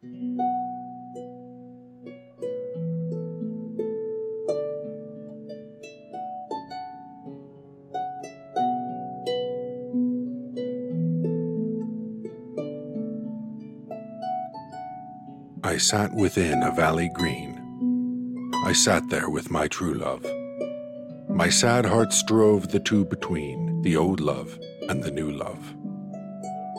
I sat within a valley green. I sat there with my true love. My sad heart strove the two between, the old love and the new love.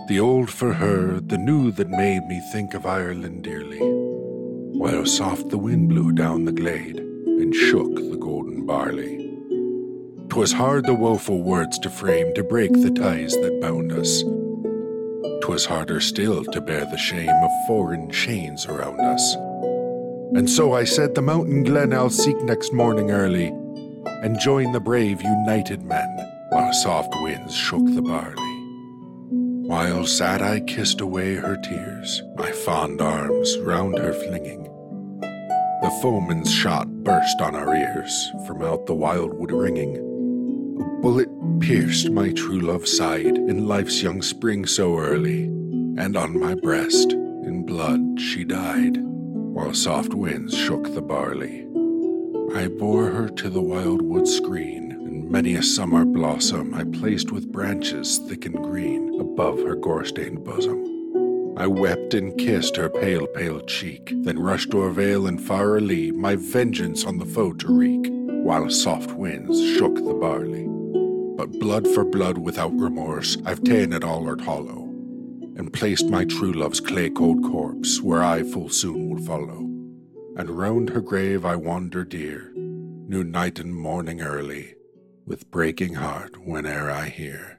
The old for her, the new that made me think of Ireland dearly, while soft the wind blew down the glade and shook the golden barley. 'Twas hard the woeful words to frame to break the ties that bound us. 'Twas harder still to bear the shame of foreign chains around us. And so I said the mountain glen I'll seek next morning early, and join the brave united men while soft winds shook the barley. While sad I kissed away her tears, my fond arms round her flinging. The foeman's shot burst on our ears from out the wildwood ringing. A bullet pierced my true love's side in life's young spring so early, and on my breast in blood she died, while soft winds shook the barley. I bore her to the wildwood screen, and many a summer blossom I placed with branches thick and green above her gore-stained bosom. I wept and kissed her pale, pale cheek, then rushed o'er vale and far or lee, my vengeance on the foe to wreak, while soft winds shook the barley. But blood for blood without remorse, I've ta'en it all art hollow, and placed my true love's clay cold corpse where I full soon will follow. And round her grave I wander dear, new night and morning early, with breaking heart whene'er I hear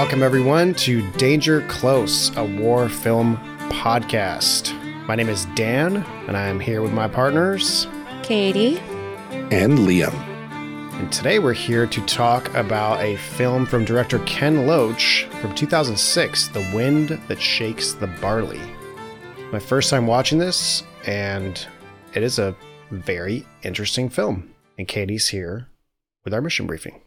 Welcome, everyone, to Danger Close, a war film podcast. My name is Dan, and I am here with my partners. Katie. And Liam. And today we're here to talk about a film from director Ken Loach from 2006, The Wind That Shakes the Barley. My first time watching this, and it is a very interesting film. And Katie's here with our mission briefing.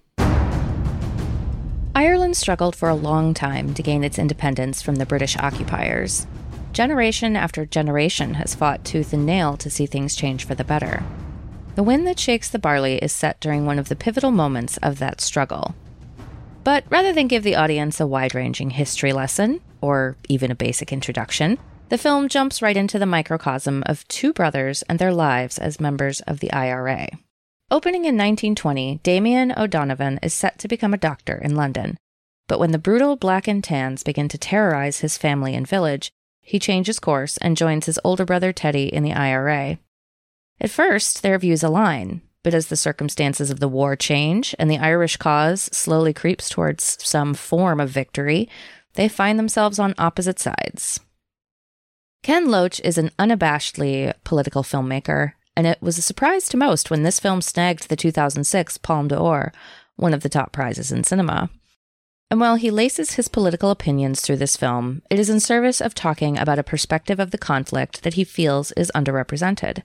Ireland struggled for a long time to gain its independence from the British occupiers. Generation after generation has fought tooth and nail to see things change for the better. The Wind That Shakes the Barley is set during one of the pivotal moments of that struggle. But rather than give the audience a wide ranging history lesson, or even a basic introduction, the film jumps right into the microcosm of two brothers and their lives as members of the IRA. Opening in 1920, Damien O'Donovan is set to become a doctor in London. But when the brutal black and tans begin to terrorize his family and village, he changes course and joins his older brother Teddy in the IRA. At first, their views align, but as the circumstances of the war change and the Irish cause slowly creeps towards some form of victory, they find themselves on opposite sides. Ken Loach is an unabashedly political filmmaker, and it was a surprise to most when this film snagged the 2006 Palme d'Or, one of the top prizes in cinema. And while he laces his political opinions through this film, it is in service of talking about a perspective of the conflict that he feels is underrepresented.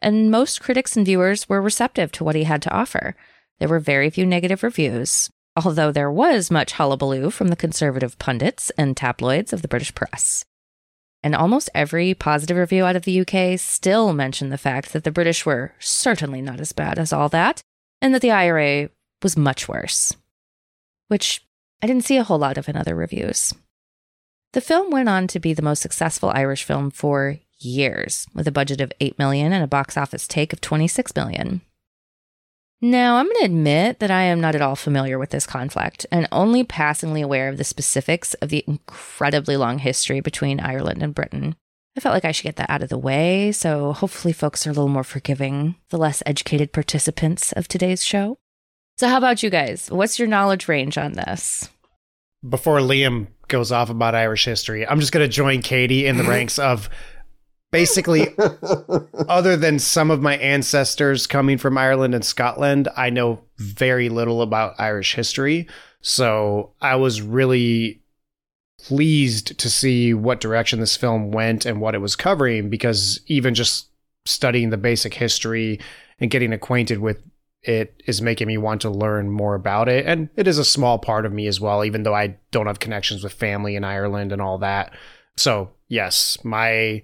And most critics and viewers were receptive to what he had to offer. There were very few negative reviews, although there was much hullabaloo from the conservative pundits and tabloids of the British press. And almost every positive review out of the UK still mentioned the fact that the British were certainly not as bad as all that, and that the IRA was much worse. Which I didn't see a whole lot of in other reviews. The film went on to be the most successful Irish film for years, with a budget of 8 million and a box office take of 26 million. Now, I'm going to admit that I am not at all familiar with this conflict and only passingly aware of the specifics of the incredibly long history between Ireland and Britain. I felt like I should get that out of the way, so hopefully, folks are a little more forgiving, the less educated participants of today's show. So, how about you guys? What's your knowledge range on this? before Liam goes off about Irish history, I'm just going to join Katie in the ranks of basically, other than some of my ancestors coming from Ireland and Scotland, I know very little about Irish history. So I was really pleased to see what direction this film went and what it was covering because even just studying the basic history and getting acquainted with it is making me want to learn more about it. And it is a small part of me as well, even though I don't have connections with family in Ireland and all that. So, yes, my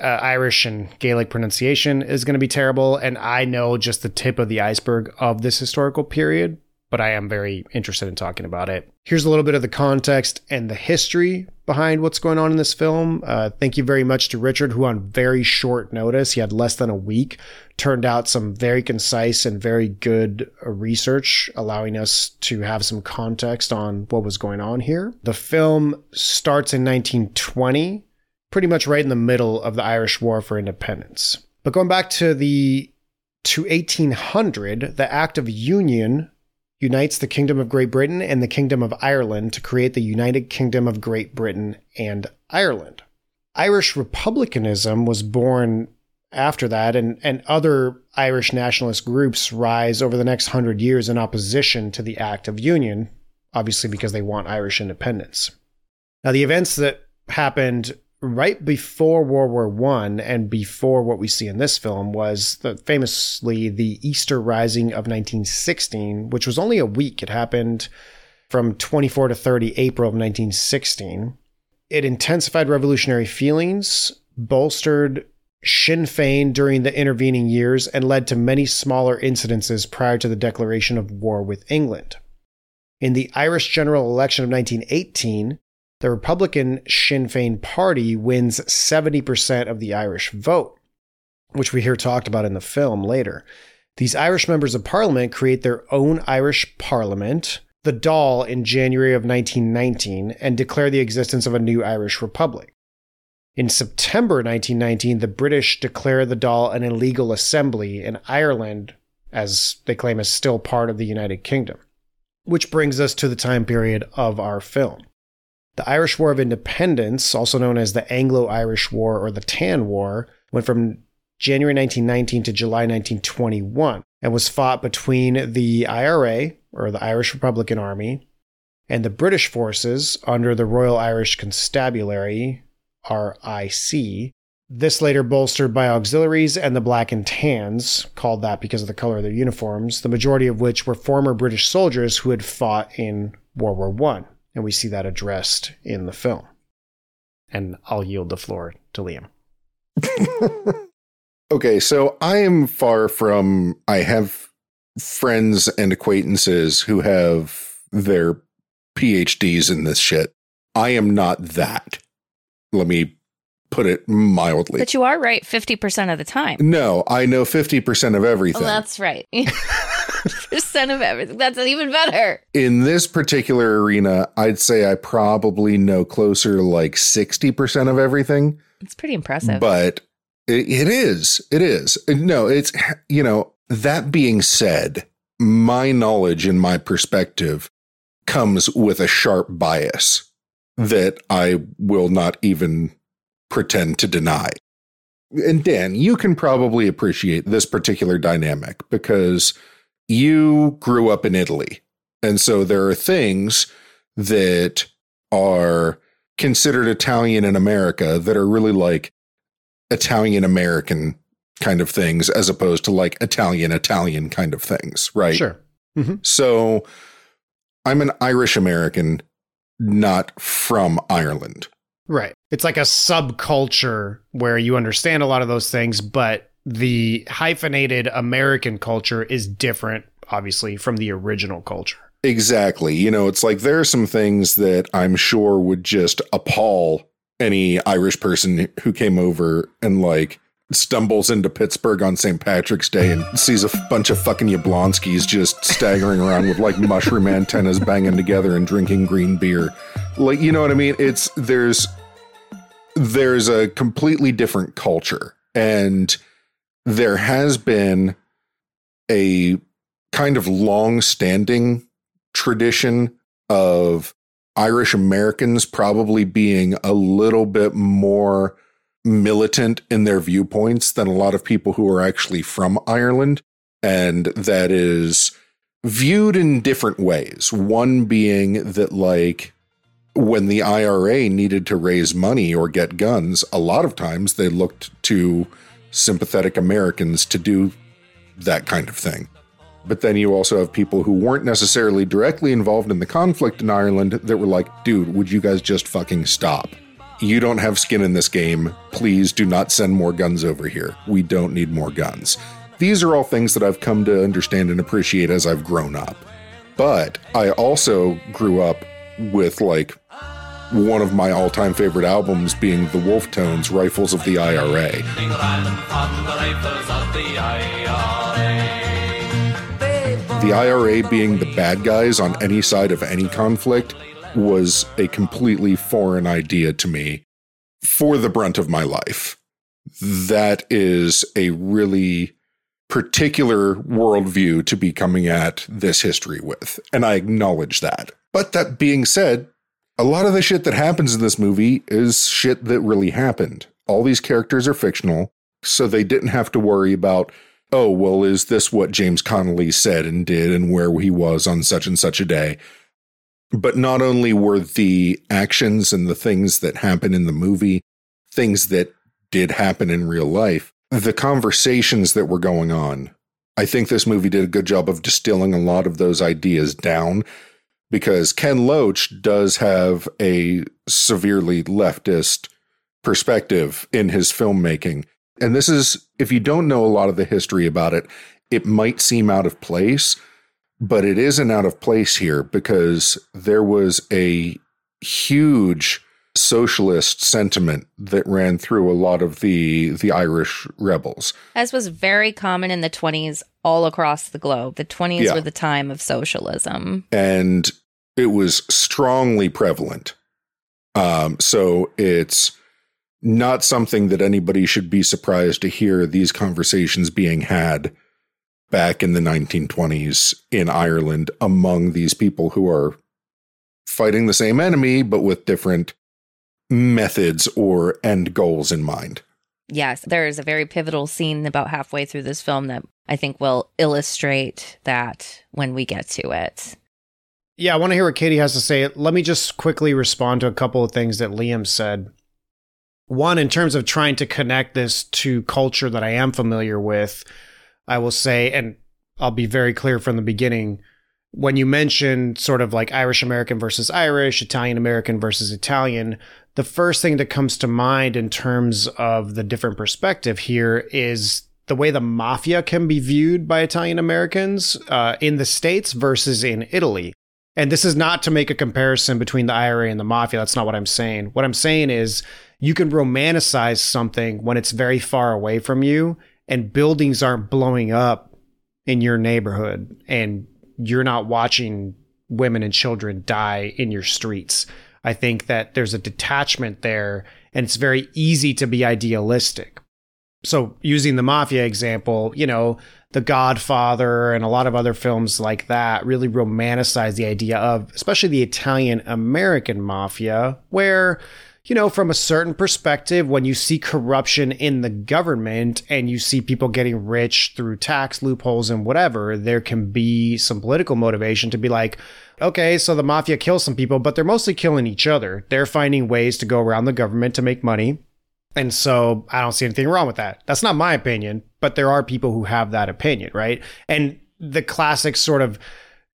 uh, Irish and Gaelic pronunciation is going to be terrible. And I know just the tip of the iceberg of this historical period, but I am very interested in talking about it. Here's a little bit of the context and the history behind what's going on in this film. Uh, thank you very much to Richard, who, on very short notice, he had less than a week, turned out some very concise and very good uh, research, allowing us to have some context on what was going on here. The film starts in 1920, pretty much right in the middle of the Irish War for Independence. But going back to the to 1800, the Act of Union unites the Kingdom of Great Britain and the Kingdom of Ireland to create the United Kingdom of Great Britain and Ireland. Irish republicanism was born after that, and, and other Irish nationalist groups rise over the next hundred years in opposition to the Act of Union, obviously because they want Irish independence. Now, the events that happened right before World War One and before what we see in this film was the, famously the Easter Rising of 1916, which was only a week. It happened from 24 to 30 April of 1916. It intensified revolutionary feelings, bolstered Sinn Féin during the intervening years, and led to many smaller incidences prior to the declaration of war with England. In the Irish general election of 1918, the Republican Sinn Féin party wins 70% of the Irish vote, which we hear talked about in the film later. These Irish members of parliament create their own Irish parliament, the Dáil, in January of 1919, and declare the existence of a new Irish republic. In September 1919, the British declare the Dáil an illegal assembly, in Ireland, as they claim, is still part of the United Kingdom. Which brings us to the time period of our film. The Irish War of Independence, also known as the Anglo Irish War or the Tan War, went from January 1919 to July 1921 and was fought between the IRA, or the Irish Republican Army, and the British forces under the Royal Irish Constabulary, RIC. This later bolstered by auxiliaries and the Black and Tans, called that because of the color of their uniforms, the majority of which were former British soldiers who had fought in World War One and we see that addressed in the film. And I'll yield the floor to Liam. okay, so I am far from. I have friends and acquaintances who have their PhDs in this shit. I am not that. Let me put it mildly. But you are right 50% of the time. No, I know 50% of everything. Well, that's right. percent of everything. That's even better. In this particular arena, I'd say I probably know closer to like 60% of everything. It's pretty impressive. But it, it is. It is. No, it's, you know, that being said, my knowledge and my perspective comes with a sharp bias that I will not even pretend to deny. And Dan, you can probably appreciate this particular dynamic because you grew up in Italy. And so there are things that are considered Italian in America that are really like Italian American kind of things as opposed to like Italian Italian kind of things, right? Sure. Mm-hmm. So I'm an Irish American, not from Ireland. Right. It's like a subculture where you understand a lot of those things, but the hyphenated American culture is different, obviously, from the original culture. Exactly. You know, it's like there are some things that I'm sure would just appall any Irish person who came over and like stumbles into Pittsburgh on St. Patrick's Day and sees a f- bunch of fucking Yablonskis just staggering around with like mushroom antennas banging together and drinking green beer. Like, you know what I mean? It's there's there's a completely different culture and there has been a kind of long standing tradition of Irish Americans probably being a little bit more militant in their viewpoints than a lot of people who are actually from Ireland. And that is viewed in different ways. One being that, like, when the IRA needed to raise money or get guns, a lot of times they looked to sympathetic Americans to do that kind of thing. But then you also have people who weren't necessarily directly involved in the conflict in Ireland that were like, dude, would you guys just fucking stop? You don't have skin in this game. Please do not send more guns over here. We don't need more guns. These are all things that I've come to understand and appreciate as I've grown up. But I also grew up with like one of my all time favorite albums being the Wolfe Tones Rifles of the IRA. The IRA being the bad guys on any side of any conflict was a completely foreign idea to me for the brunt of my life. That is a really particular worldview to be coming at this history with, and I acknowledge that. But that being said, a lot of the shit that happens in this movie is shit that really happened. All these characters are fictional, so they didn't have to worry about oh, well, is this what James Connolly said and did and where he was on such and such a day? But not only were the actions and the things that happen in the movie things that did happen in real life, the conversations that were going on. I think this movie did a good job of distilling a lot of those ideas down because Ken Loach does have a severely leftist perspective in his filmmaking. And this is, if you don't know a lot of the history about it, it might seem out of place, but it isn't out of place here because there was a huge socialist sentiment that ran through a lot of the the Irish rebels. As was very common in the 20s all across the globe. The 20s Yeah. were the time of socialism. and it was strongly prevalent. Um, so it's not something that anybody should be surprised to hear these conversations being had back in the 1920s in Ireland among these people who are fighting the same enemy, but with different methods or end goals in mind. Yes, there is a very pivotal scene about halfway through this film that I think will illustrate that when we get to it. Yeah, I want to hear what Katie has to say. Let me just quickly respond to a couple of things that Liam said. One, in terms of trying to connect this to culture that I am familiar with, I will say, and I'll be very clear from the beginning, when you mentioned sort of like Irish American versus Irish, Italian American versus Italian, the first thing that comes to mind in terms of the different perspective here is the way the mafia can be viewed by Italian Americans uh, in the States versus in Italy. And this is not to make a comparison between the IRA and the mafia. That's not what I'm saying. What I'm saying is you can romanticize something when it's very far away from you and buildings aren't blowing up in your neighborhood and you're not watching women and children die in your streets. I think that there's a detachment there and it's very easy to be idealistic. So, using the mafia example, you know, The Godfather and a lot of other films like that really romanticize the idea of, especially the Italian American mafia, where, you know, from a certain perspective, when you see corruption in the government and you see people getting rich through tax loopholes and whatever, there can be some political motivation to be like, okay, so the mafia kills some people, but they're mostly killing each other. They're finding ways to go around the government to make money. And so I don't see anything wrong with that. That's not my opinion, but there are people who have that opinion, right? And the classic sort of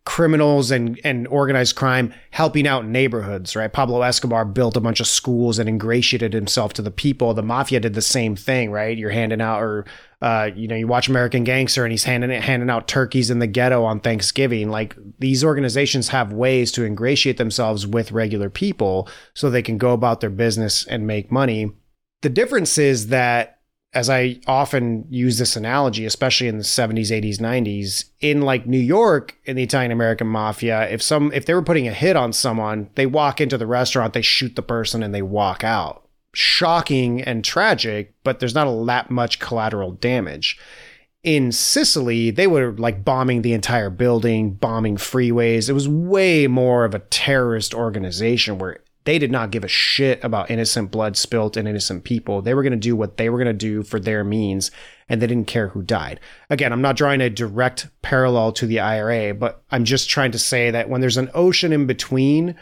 criminals and, and organized crime helping out neighborhoods, right? Pablo Escobar built a bunch of schools and ingratiated himself to the people. The mafia did the same thing, right? You're handing out, or, uh, you know, you watch American Gangster and he's handing, handing out turkeys in the ghetto on Thanksgiving. Like these organizations have ways to ingratiate themselves with regular people so they can go about their business and make money. The difference is that as I often use this analogy, especially in the 70s, 80s, 90s, in like New York in the Italian American mafia, if some if they were putting a hit on someone, they walk into the restaurant, they shoot the person and they walk out. Shocking and tragic, but there's not a that much collateral damage. in Sicily, they were like bombing the entire building, bombing freeways. It was way more of a terrorist organization where they did not give a shit about innocent blood spilt and innocent people. They were going to do what they were going to do for their means, and they didn't care who died. Again, I'm not drawing a direct parallel to the IRA, but I'm just trying to say that when there's an ocean in between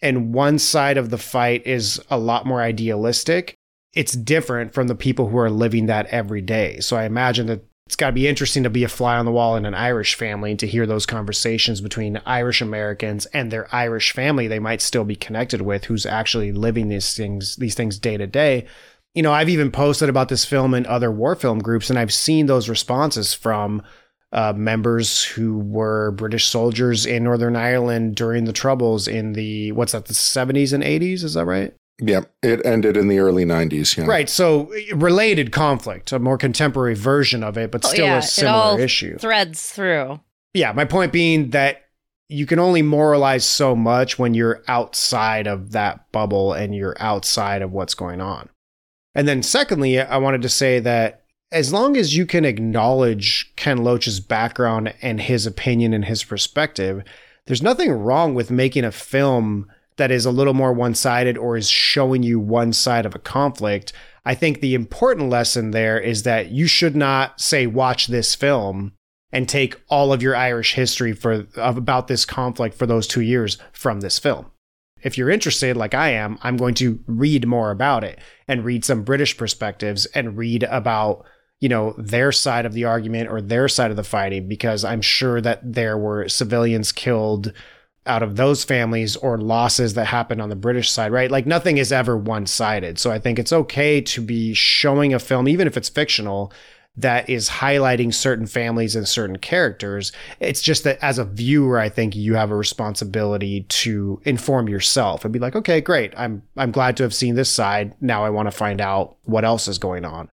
and one side of the fight is a lot more idealistic, it's different from the people who are living that every day. So I imagine that it's got to be interesting to be a fly on the wall in an Irish family and to hear those conversations between Irish Americans and their Irish family they might still be connected with who's actually living these things these things day to day. You know, I've even posted about this film in other war film groups and I've seen those responses from uh, members who were British soldiers in Northern Ireland during the Troubles in the what's that the 70s and 80s is that right? Yeah, it ended in the early 90s. Yeah. Right. So related conflict, a more contemporary version of it, but Oh, still yeah, a it similar all issue. Threads through. yeah, my point being that you can only moralize so much when you're outside of that bubble and you're outside of what's going on. And then secondly, I wanted to say that as long as you can acknowledge Ken Loach's background and his opinion and his perspective, there's nothing wrong with making a film that is a little more one-sided or is showing you one side of a conflict. I think the important lesson there is that you should not say watch this film and take all of your Irish history for about this conflict for those 2 years from this film. If you're interested like I am, I'm going to read more about it and read some British perspectives and read about you know their side of the argument or their side of the fighting because I'm sure that there were civilians killed out of those families or losses that happened on the British side, right? Like nothing is ever one sided. So I think it's okay to be showing a film, even if it's fictional, that is highlighting certain families and certain characters. It's just that as a viewer, I think you have a responsibility to inform yourself and be like, okay, great. I'm I'm glad to have seen this side. Now I want to find out what else is going on.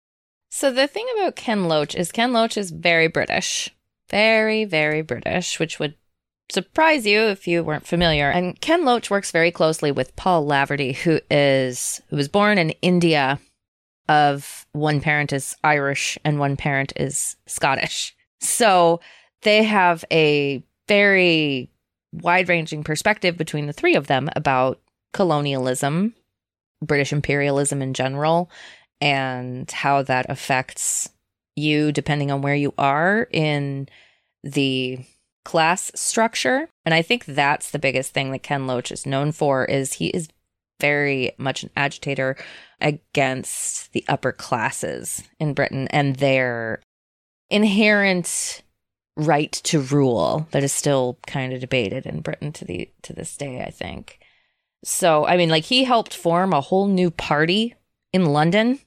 So the thing about Ken Loach is Ken Loach is very British. Very, very British, which would surprise you if you weren't familiar. And Ken Loach works very closely with Paul Laverty, who is who was born in India of one parent is Irish and one parent is Scottish. So they have a very wide-ranging perspective between the three of them about colonialism, British imperialism in general, and how that affects you depending on where you are in the class structure. And I think that's the biggest thing that Ken Loach is known for is he is very much an agitator against the upper classes in Britain and their inherent right to rule that is still kind of debated in Britain to the to this day, I think. So, I mean, like he helped form a whole new party in London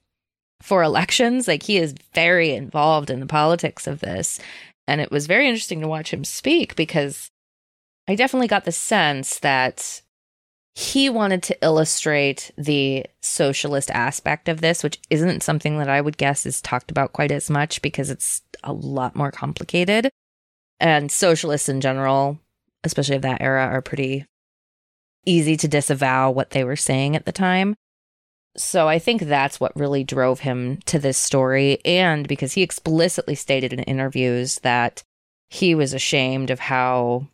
for elections. Like he is very involved in the politics of this. And it was very interesting to watch him speak because I definitely got the sense that he wanted to illustrate the socialist aspect of this, which isn't something that I would guess is talked about quite as much because it's a lot more complicated. And socialists in general, especially of that era, are pretty easy to disavow what they were saying at the time. So I think that's what really drove him to this story. And because he explicitly stated in interviews that he was ashamed of how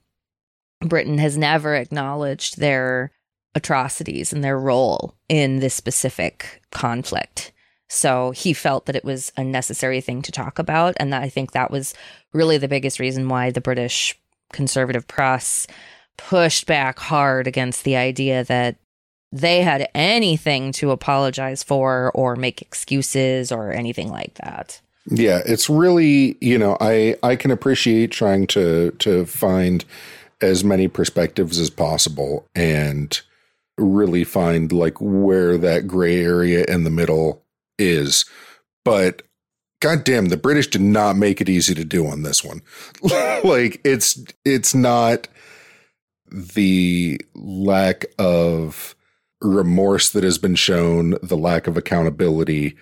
Britain has never acknowledged their atrocities and their role in this specific conflict. So he felt that it was a necessary thing to talk about. And that I think that was really the biggest reason why the British conservative press pushed back hard against the idea that they had anything to apologize for or make excuses or anything like that. Yeah, it's really, you know, I I can appreciate trying to to find as many perspectives as possible and really find like where that gray area in the middle is. But goddamn, the British did not make it easy to do on this one. like it's it's not the lack of remorse that has been shown, the lack of accountability,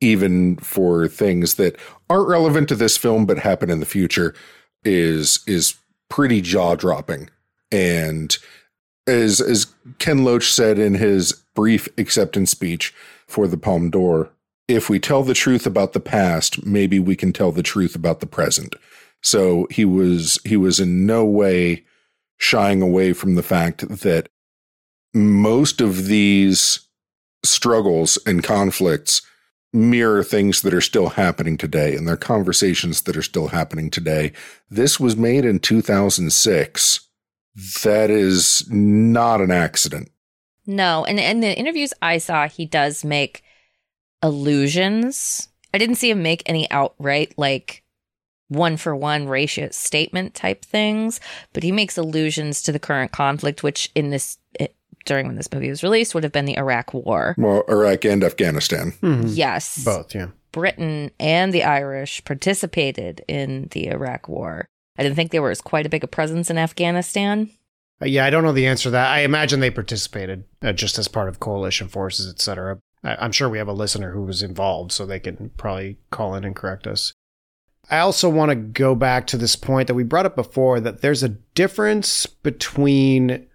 even for things that aren't relevant to this film but happen in the future, is is pretty jaw dropping. And as as Ken Loach said in his brief acceptance speech for the Palme d'Or, if we tell the truth about the past, maybe we can tell the truth about the present. So he was he was in no way shying away from the fact that most of these struggles and conflicts mirror things that are still happening today and they're conversations that are still happening today. This was made in 2006. That is not an accident. No, and in the interviews I saw, he does make allusions. I didn't see him make any outright like one for one racist statement type things, but he makes allusions to the current conflict, which in this during when this movie was released would have been the Iraq War. Well, Iraq and Afghanistan. Yes, Both, yeah. Britain and the Irish participated in the Iraq War. I didn't think there was quite a big a presence in Afghanistan. Uh, yeah, I don't know the answer to that. I imagine they participated uh, just as part of coalition forces, etc. I- I'm sure we have a listener who was involved, so they can probably call in and correct us. I also want to go back to this point that we brought up before that there's a difference between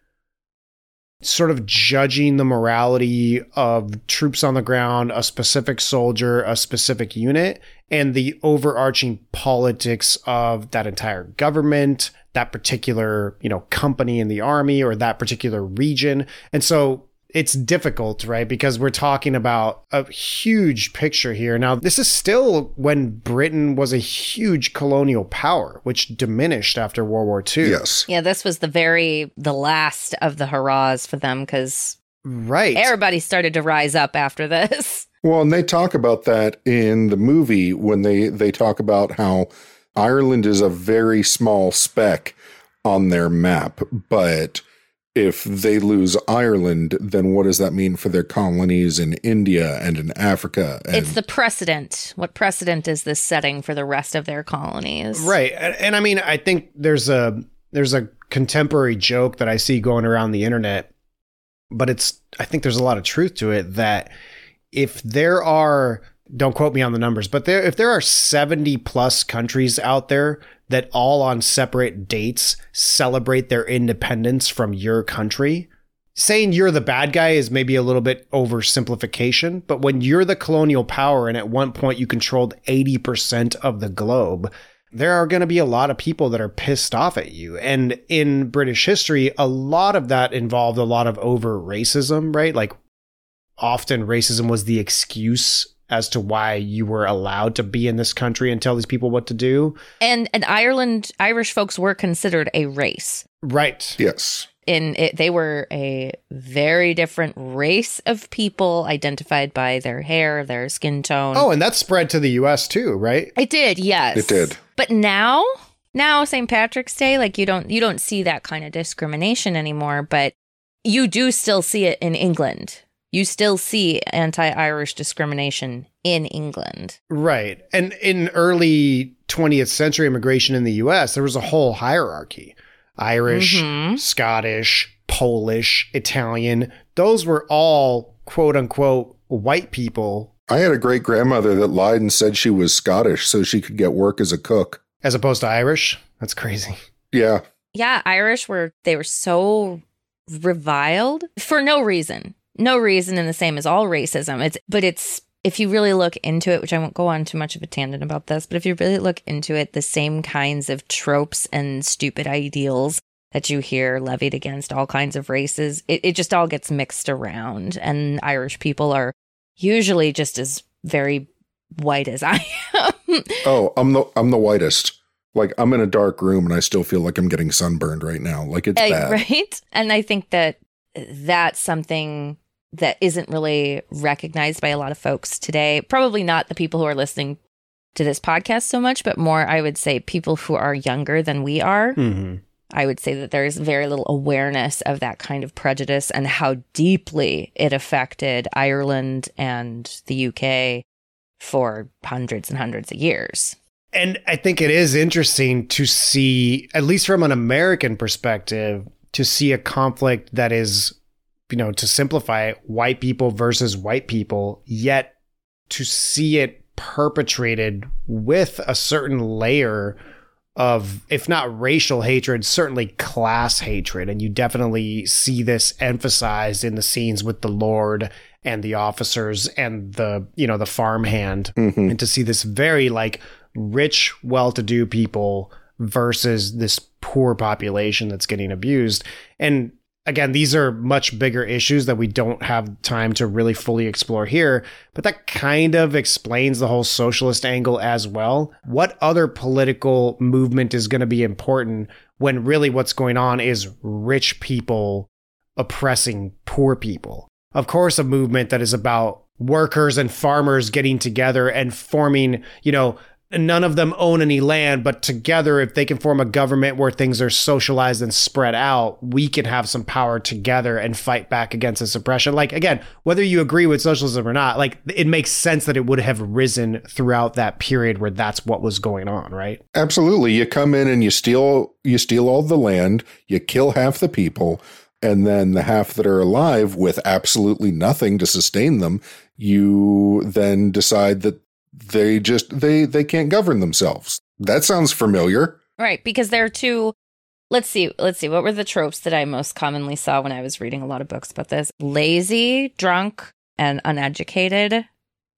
sort of judging the morality of troops on the ground, a specific soldier, a specific unit, and the overarching politics of that entire government, that particular, you know, company in the army or that particular region. And so it's difficult, right? Because we're talking about a huge picture here. Now, this is still when Britain was a huge colonial power, which diminished after World War II. Yes. Yeah, this was the very the last of the hurrahs for them because Right. everybody started to rise up after this. Well, and they talk about that in the movie when they they talk about how Ireland is a very small speck on their map, but if they lose Ireland, then what does that mean for their colonies in India and in Africa? And it's the precedent. What precedent is this setting for the rest of their colonies? Right. And, and I mean, I think there's a there's a contemporary joke that I see going around the internet, but it's I think there's a lot of truth to it that if there are don't quote me on the numbers, but there if there are 70 plus countries out there that all on separate dates celebrate their independence from your country, saying you're the bad guy is maybe a little bit oversimplification, but when you're the colonial power and at one point you controlled 80% of the globe, there are going to be a lot of people that are pissed off at you. And in British history, a lot of that involved a lot of over racism, right? Like often racism was the excuse as to why you were allowed to be in this country and tell these people what to do. And and Ireland Irish folks were considered a race. Right. yes. In it, they were a very different race of people identified by their hair, their skin tone. Oh, and that spread to the US too, right? It did, yes. It did. But now, now St. Patrick's Day, like you don't you don't see that kind of discrimination anymore, but you do still see it in England. You still see anti-Irish discrimination in England. Right. And in early 20th century immigration in the US, there was a whole hierarchy. Irish, Mhm. Scottish, Polish, Italian. Those were all quote unquote white people I had a great grandmother that lied and said she was Scottish so she could get work as a cook. as opposed to Irish. That's crazy. Yeah. Yeah, Irish were they were so reviled for no reason. No reason and the same as all racism. It's but it's if you really look into it, which I won't go on too much of a tangent about this, but if you really look into it, the same kinds of tropes and stupid ideals that you hear levied against all kinds of races, it, it just all gets mixed around. And Irish people are usually just as very white as I am. Oh, I'm the I'm the whitest. Like I'm in a dark room and I still feel like I'm getting sunburned right now. Like it's bad. right? And I think that that's something that isn't really recognized by a lot of folks today. Probably not the people who are listening to this podcast so much, but more, I would say, people who are younger than we are. Mm-hmm. I would say that there's very little awareness of that kind of prejudice and how deeply it affected Ireland and the UK for hundreds and hundreds of years. And I think it is interesting to see, at least from an American perspective, to see a conflict that is, you know, to simplify white people versus white people, yet to see it perpetrated with a certain layer of, if not racial hatred, certainly class hatred. And you definitely see this emphasized in the scenes with the Lord and the officers and the, you know, the farmhand. Mhm. And to see this very like rich, well to do people versus this poor population that's getting abused. And again, these are much bigger issues that we don't have time to really fully explore here, but that kind of explains the whole socialist angle as well. What other political movement is going to be important when really what's going on is rich people oppressing poor people? Of course, a movement that is about workers and farmers getting together and forming, you know, none of them own any land, but together, if they can form a government where things are socialized and spread out, we can have some power together and fight back against this oppression. Like, again, whether you agree with socialism or not, like, it makes sense that it would have risen throughout that period where that's what was going on, right? Absolutely. You come in and you steal you steal all the land, you kill half the people, and then the half that are alive with absolutely nothing to sustain them, you then decide that they just they they can't govern themselves. That sounds familiar. Right, because there are two. Let's see. Let's see. What were the tropes that I most commonly saw when I was reading a lot of books about this? Lazy, drunk, and uneducated.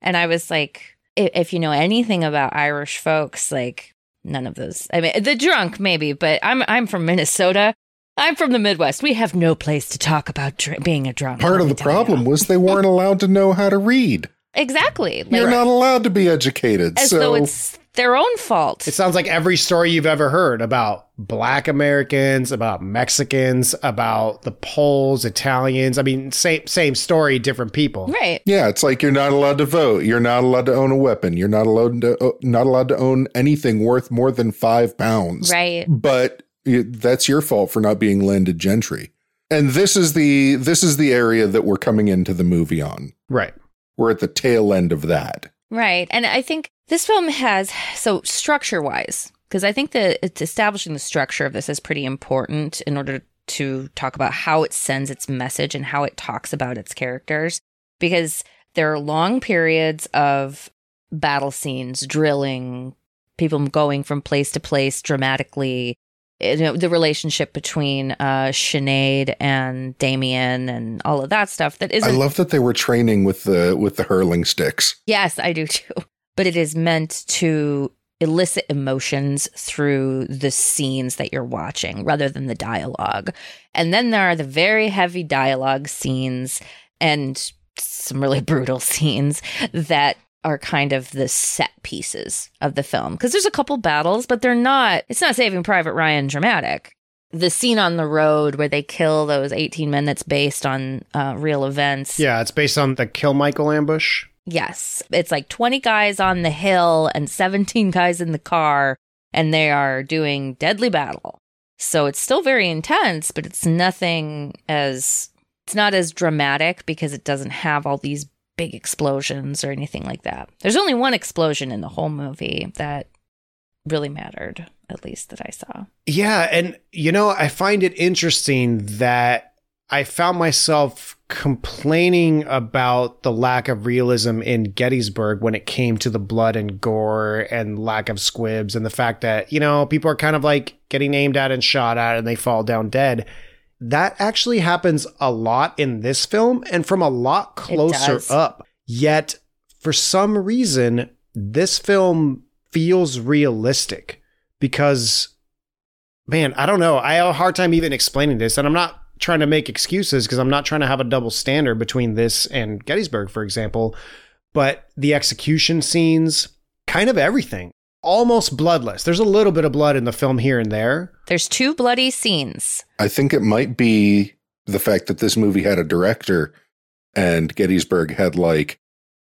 And I was like, if, if you know anything about Irish folks, like none of those. I mean, the drunk maybe, but I'm I'm from Minnesota. I'm from the Midwest. We have no place to talk about dr- being a drunk. Part of the problem was they weren't allowed to know how to read. Exactly. Like, You're not allowed to be educated. as so though it's their own fault. It sounds like every story you've ever heard about black Americans, about Mexicans, about the Poles, Italians. I mean, same same story, different people. right. Yeah, it's like you're not allowed to vote. You're not allowed to own a weapon. You're not allowed to uh, not allowed to own anything worth more than five pounds. Right. But that's your fault for not being landed gentry. And this is the this is the area that we're coming into the movie on. Right. We're at the tail end of that. Right. And I think this film has, so structure wise, because I think that it's establishing the structure of this is pretty important in order to talk about how it sends its message and how it talks about its characters. Because there are long periods of battle scenes, drilling, people going from place to place dramatically. You know, the relationship between uh, Sinead and Damien and all of that stuff That is, I love that they were training with the with the hurling sticks. Yes, I do too. But it is meant to elicit emotions through the scenes that you're watching rather than the dialogue. And then there are the very heavy dialogue scenes and some really brutal scenes that are kind of the set pieces of the film. Because there's a couple battles, but they're not, it's not Saving Private Ryan dramatic. The scene on the road where they kill those 18 men that's based on uh, real events. Yeah, it's based on the Kilmichael ambush. Yes. It's like 20 guys on the hill and 17 guys in the car, and they are doing deadly battle. So it's still very intense, but it's nothing as, it's not as dramatic because it doesn't have all these big explosions or anything like that. There's only one explosion in the whole movie that really mattered, at least that I saw. Yeah, and you know, I find it interesting that I found myself complaining about the lack of realism in Gettysburg when it came to the blood and gore and lack of squibs and the fact that, you know, people are kind of like getting aimed at and shot at and they fall down dead. That actually happens a lot in this film and from a lot closer up. Yet, for some reason, this film feels realistic because man, I don't know. I have a hard time even explaining this, and I'm not trying to make excuses because I'm not trying to have a double standard between this and Gettysburg, for example. But the execution scenes, kind of everything, almost bloodless. There's a little bit of blood in the film here and there. There's two bloody scenes. I think it might be the fact that this movie had a director and Gettysburg had like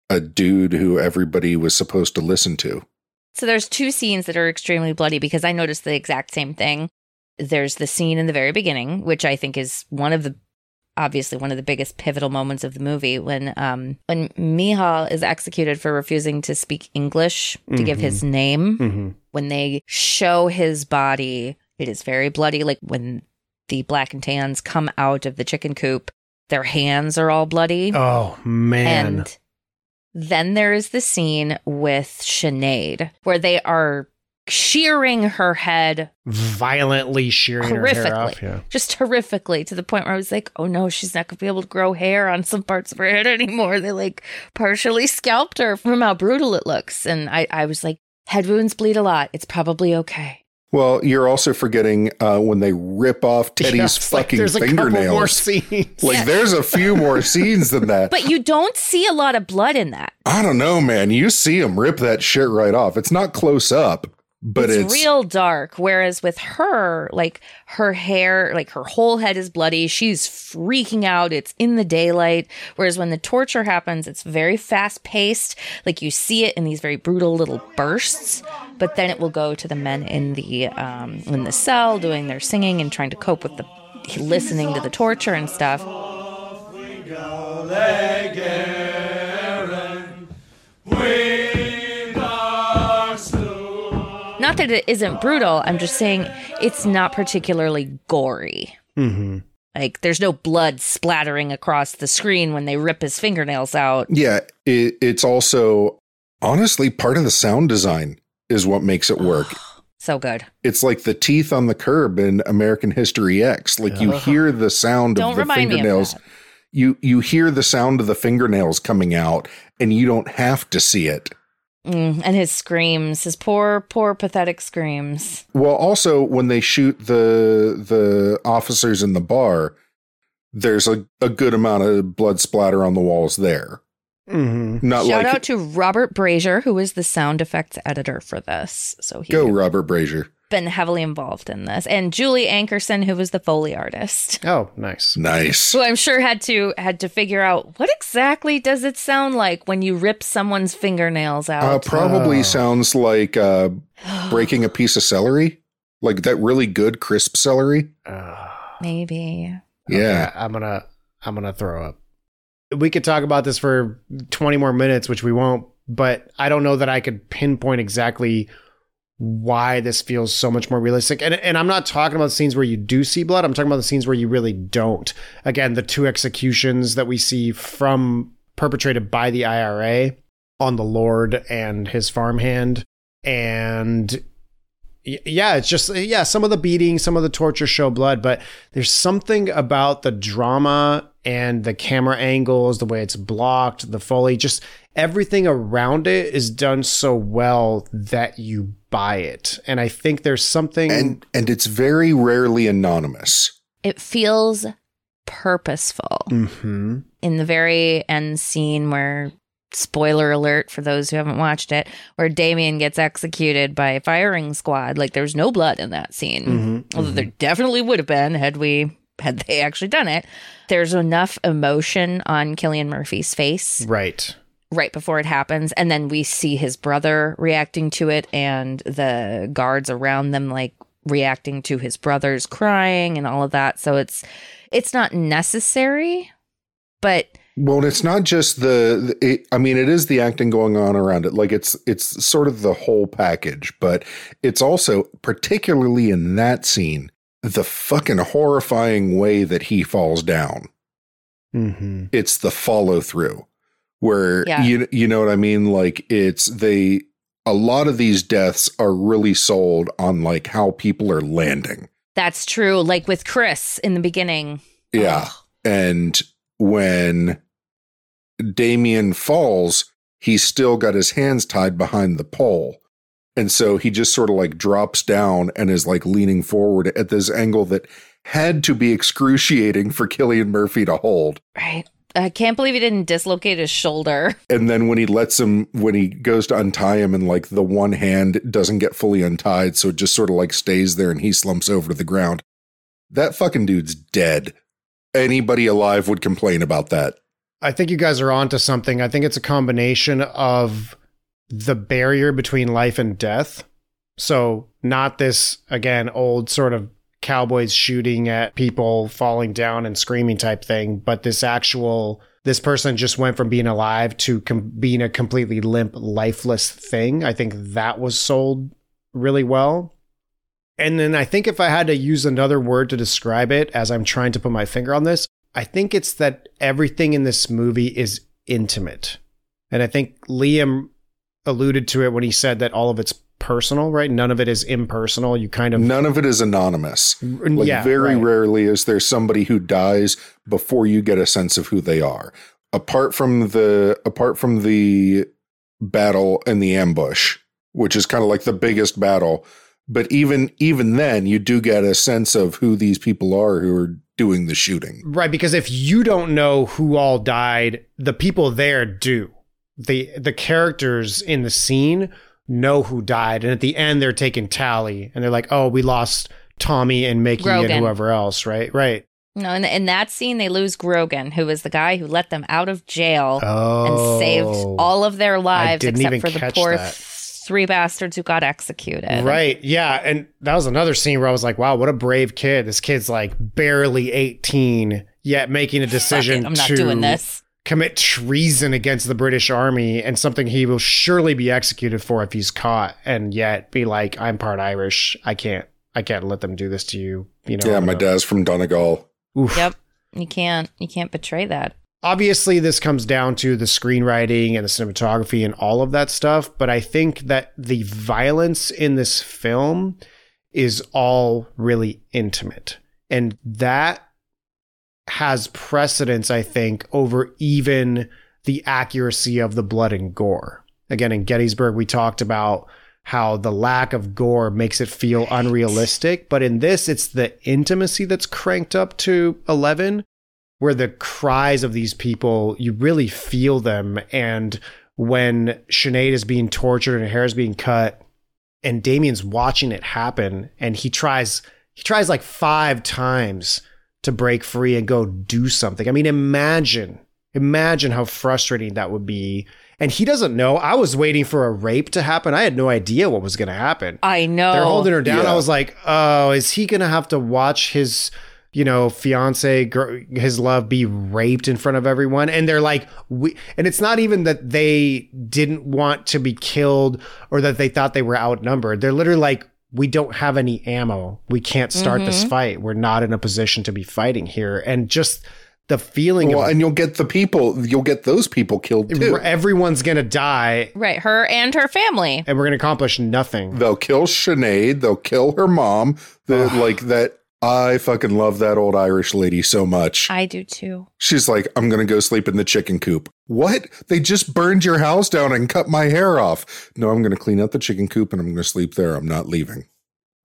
a dude who everybody was supposed to listen to. So there's two scenes that are extremely bloody because I noticed the exact same thing. There's the scene in the very beginning, which I think is one of the obviously one of the biggest pivotal moments of the movie when um when Mihal is executed for refusing to speak English to give his name. Mm-hmm. When they show his body, it is very bloody. Like when the black and tans come out of the chicken coop, their hands are all bloody. Oh man. And then there is the scene with Sinead where they are shearing her head Violently shearing her hair horrifically. off. Yeah. Just horrifically to the point where I was like, oh no, she's not going to be able to grow hair on some parts of her head anymore. They like partially scalped her from how brutal it looks. And I, I was like, head wounds bleed a lot. It's probably okay. Well, you're also forgetting uh, when they rip off Yeah, Teddy's it's like fucking there's a couple more fingernails. scenes. Like, there's a few more scenes than that. But you don't see a lot of blood in that. I don't know, man. You see him rip that shit right off. It's not close up, but it's, it's, real dark. Whereas with her, like her hair, like her whole head is bloody. She's freaking out. It's in the daylight. Whereas when the torture happens, it's very fast paced. Like you see it in these very brutal little bursts. But then it will go to the men in the um, in the cell doing their singing and trying to cope with the listening to the torture and stuff. Not that it isn't brutal. I'm just saying it's not particularly gory. hmm Like there's no blood splattering across the screen when they rip his fingernails out. yeah, it, it's also honestly part of the sound design is what makes it work. So good. it's like the teeth on the curb in American History X. Like you hear the sound Don't of the remind me of fingernails. that. You you hear the sound of the fingernails coming out, and you don't have to see it. Mm, and his screams, his poor, poor, pathetic screams. Well, also when they shoot the the officers in the bar, there's a, a good amount of blood splatter on the walls there. hmm Not Shout like out to Robert Brazier, who is the sound effects editor for this. So he's go Robert Brazier. Been heavily involved in this, and Julie Ankerson, who was the foley artist. Oh, nice. Nice. who I'm sure had to had to figure out what exactly does it sound like when you rip someone's fingernails Uh, out. probably Oh. sounds like uh, breaking a piece of celery, like that really good crisp celery. Uh, Maybe. Yeah. Okay, I'm gonna I'm gonna throw up. We could talk about this for 20 more minutes, which we won't, but I don't know that I could pinpoint exactly why this feels so much more realistic. And and I'm not talking about scenes where you do see blood. I'm talking about the scenes where you really don't. Again, the two executions that we see from perpetrated by the IRA on the Lord and his farmhand. And yeah, it's just yeah, some of the beating, some of the torture show blood, but there's something about the drama and the camera angles, the way it's blocked, the foley, just everything around it is done so well that you buy it. And I think there's something and and it's very rarely anonymous. It feels purposeful. Mhm. In the very end scene where spoiler alert for those who haven't watched it, where Damien gets executed by a firing squad, like there's no blood in that scene. Mhm, Although there definitely would have been had we had they actually done it. There's enough emotion on Cillian Murphy's face right. Right before it happens and then we see his brother reacting to it and the guards around them like reacting to his brother's crying and all of that so it's it's not necessary but Well, it's not just the. the- It, I mean, it is the acting going on around it. Like it's it's sort of the whole package, but it's also particularly in that scene the fucking horrifying way that he falls down. hmm It's the follow through, where Yeah. you you know what I mean. Like it's they. A lot of these deaths are really sold on like how people are landing. that's true like with Chris in the beginning Yeah. Ugh. And when Damien falls, he's still got his hands tied behind the pole. And so he just sort of like drops down and is like leaning forward at this angle that had to be excruciating for Cillian Murphy to hold. right I can't believe he didn't dislocate his shoulder And then when he lets him, when he goes to untie him, and like the one hand doesn't get fully untied, so it just sort of like stays there and he slumps over to the ground. That fucking dude's dead. Anybody alive would complain about that. I think you guys are onto something. I think it's a combination of the barrier between life and death. So, not this, again, old sort of cowboys shooting at people falling down and screaming type thing, but this actual, this person just went from being alive to com- being a completely limp, lifeless thing. I think that was sold really well. And then I think if I had to use another word to describe it as I'm trying to put my finger on this, I think it's that everything in this movie is intimate. And I think Liam alluded to it when he said that all of it's personal, right? None of it is impersonal. You kind of None of it is anonymous. Mm, like yeah, very right. rarely is there somebody who dies before you get a sense of who they are. Apart from the apart from the battle and the ambush, which is kind of like the biggest battle, but even even then you do get a sense of who these people are who are doing the shooting. Right, because if you don't know who all died, the people there do. The the characters in the scene know who died, and at the end they're taking tally, and they're like, "Oh, we lost Tommy and Mickey Grogan. and whoever else." Right, right. No, in, in that scene, they lose Grogan, who was the guy who let them out of jail Oh, and saved oh. all of their lives except for the poor that. three bastards who got executed. Right, yeah, and that was another scene where I was like, "Wow, what a brave kid! This kid's like barely eighteen, yet making a it, decision I'm not to doing this. Commit treason against the British Army and something he will surely be executed for if he's caught, and yet be like, "I'm part Irish. I can't, I can't let them do this to you." You know? yeah, my dad's from Donegal. Oof. Yep. You can't you can't betray that. Obviously, this comes down to the screenwriting and the cinematography and all of that stuff, but I think that the violence in this film is all really intimate, and that has precedence, I think, over even the accuracy of the blood and gore. Again, in Gettysburg, we talked about how the lack of gore makes it feel unrealistic, but in this, it's the intimacy that's cranked up to 11, where the cries of these people, you really feel them. And when Sinead is being tortured and her hair is being cut, and Damien's watching it happen, and he tries, he tries like five times to break free and go do something. I mean, imagine, imagine how frustrating that would be. And he doesn't know. I was waiting for a rape to happen. I had no idea what was going to happen. I know. They're holding her down. Yeah. I was like, oh, is he going to have to watch his, you know, fiance, gr- his love be raped in front of everyone? And they're like, we, and it's not even that they didn't want to be killed or that they thought they were outnumbered. They're literally like, we don't have any ammo. We can't start this mm-hmm. fight. We're not in a position to be fighting here. And just the feeling Well, of and you'll get the people, you'll get those people killed too. everyone's going to die Right, her and her family. and we're going to accomplish nothing. They'll kill Sinead. They'll kill her mom. The, like that. I fucking love that old Irish lady so much. I do too. She's like, I'm going to go sleep in the chicken coop. What? They just burned your house down and cut my hair off. No, I'm going to clean out the chicken coop and I'm going to sleep there. I'm not leaving.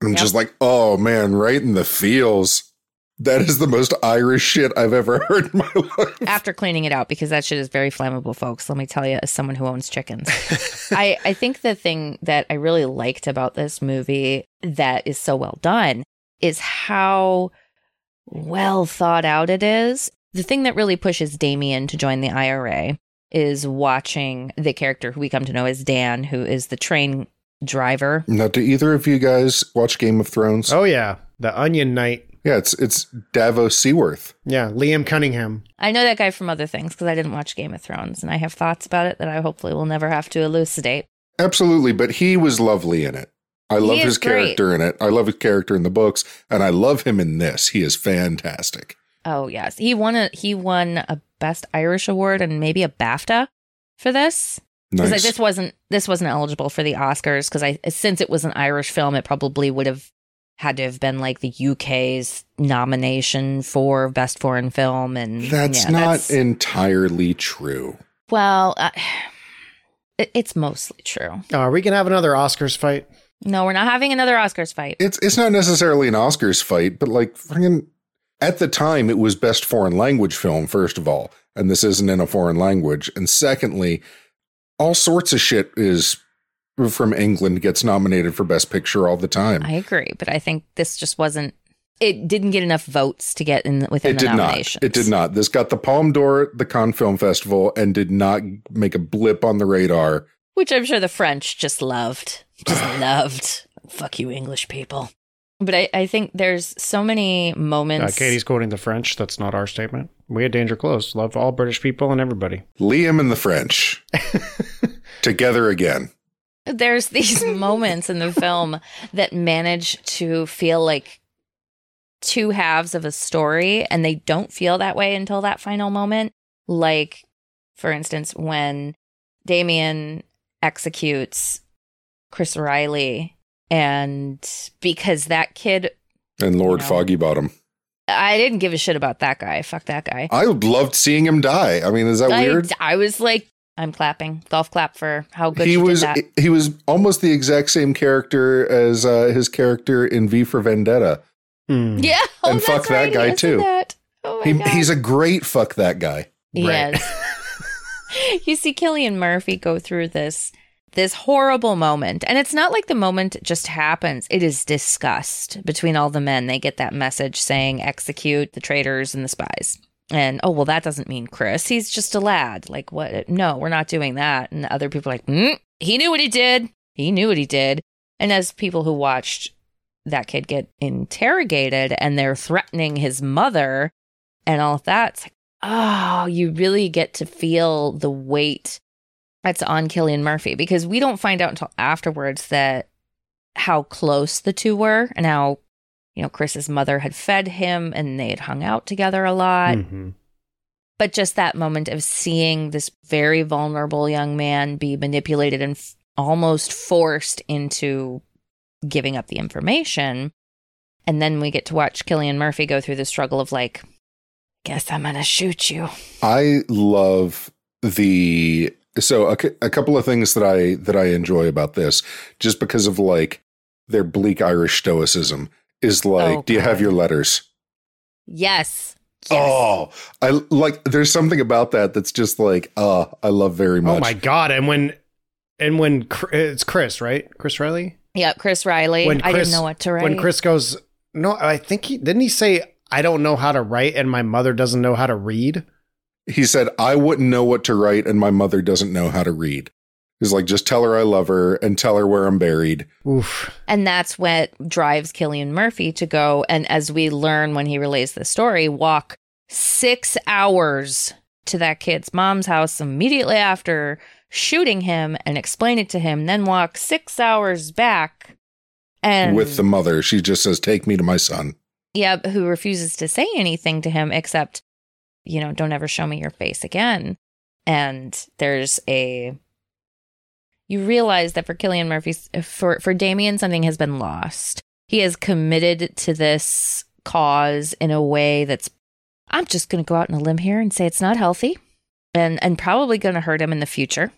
I'm Yep. just like, oh man, right in the feels. That is the most Irish shit I've ever heard in my life. After cleaning it out, because that shit is very flammable, folks. Let me tell you, as someone who owns chickens. I, I think the thing that I really liked about this movie that is so well done is how well thought out it is. The thing that really pushes Damien to join the IRA is watching the character who we come to know as Dan, who is the train driver. Now, do either of you guys watch Game of Thrones? Oh, yeah. The Onion Knight. Yeah, it's it's Davos Seaworth. Yeah. Liam Cunningham. I know that guy from other things because I didn't watch Game of Thrones and I have thoughts about it that I hopefully will never have to elucidate. Absolutely, but he was lovely in it. I love is his great. character in it. I love his character in the books, and I love him in this. He is fantastic. Oh yes, he won a he won a Best Irish Award and maybe a BAFTA for this. Because Nice. this wasn't this wasn't eligible for the Oscars because I since it was an Irish film, it probably would have had to have been like the UK's nomination for Best Foreign Film, and That's yeah, not that's- entirely true. well. Uh, it, it's mostly true. Oh, are we going to have another Oscars fight? No, we're not having another Oscars fight. It's it's not necessarily an Oscars fight, but like fucking at the time it was best foreign language film first of all, and this isn't in a foreign language, and secondly, all sorts of shit is from England gets nominated for best picture all the time. I agree, but I think this just wasn't. It didn't get enough votes to get in within it the did not. It did not. This got the Palme d'Or at the Cannes Film Festival and did not make a blip on the radar. which I'm sure the French just loved. Just loved. Fuck you, English people. But I, I think there's so many Uh, moments. Katie's quoting the French. That's not our statement. We at Danger Close love all British people and everybody. Liam and the French together again. there's these moments in the film that manage to feel like two halves of a story, and they don't feel that way until that final moment. Like, for instance, when Damien executes Chris Riley. And because that kid, And Lord You know. Foggy Bottom. I didn't give a shit about that guy. Fuck that guy. I loved seeing him die. I mean, is that I, weird? I was like, I'm clapping. Golf clap for how good he she was did that. he was almost the exact same character as uh, his character in V for Vendetta. Hmm. Yeah. Oh, And fuck that right, he guy, too. that. Oh my He, God. he's a great fuck that guy. Right. Yes. you see Cillian Murphy go through this this horrible moment. And it's not like the moment just happens. It is discussed between all the men. They get that message saying execute the traitors and the spies. And oh well that doesn't mean Chris. He's just a lad. Like what no, we're not doing that. And other people are like, mm, he knew what he did. He knew what he did. And as people who watched that kid get interrogated and they're threatening his mother and all of that, it's like, oh, you really get to feel the weight that's on Cillian Murphy because we don't find out until afterwards that how close the two were and how, you know, Chris's mother had fed him and they had hung out together a lot. Mhm. But just that moment of seeing this very vulnerable young man be manipulated and f- almost forced into giving up the information. And then we get to watch Cillian Murphy go through the struggle of like, guess I'm going to shoot you. I love the so a, a couple of things that I that I enjoy about this, just because of like their bleak Irish stoicism, is like, Oh, do you have your letters? Yes. yes. Oh, I like. There's something about that that's just like, uh, I love very much. Oh my god! And when and when it's Chris, right? Chris Riley. Yeah, Chris Riley. When I Chris- didn't know what to write. When Chris goes, no, I think he didn't he say I don't know how to write and my mother doesn't know how to read. He said, I wouldn't know what to write, and my mother doesn't know how to read. He's like, just tell her I love her and tell her where I'm buried. Oof. And that's what drives Cillian Murphy to go. And as we learn when he relays the story, walk six hours to that kid's mom's house immediately after shooting him and explain it to him, then walk six hours back. And with the mother. She just says, Take me to my son. yeah, who refuses to say anything to him except, you know, don't ever show me your face again. And there's a you realize that for Cillian Murphy, for for Damien, something has been lost. He has committed to this cause in a way that's. I'm just going to go out on a limb here and say it's not healthy, and and probably going to hurt him in the future.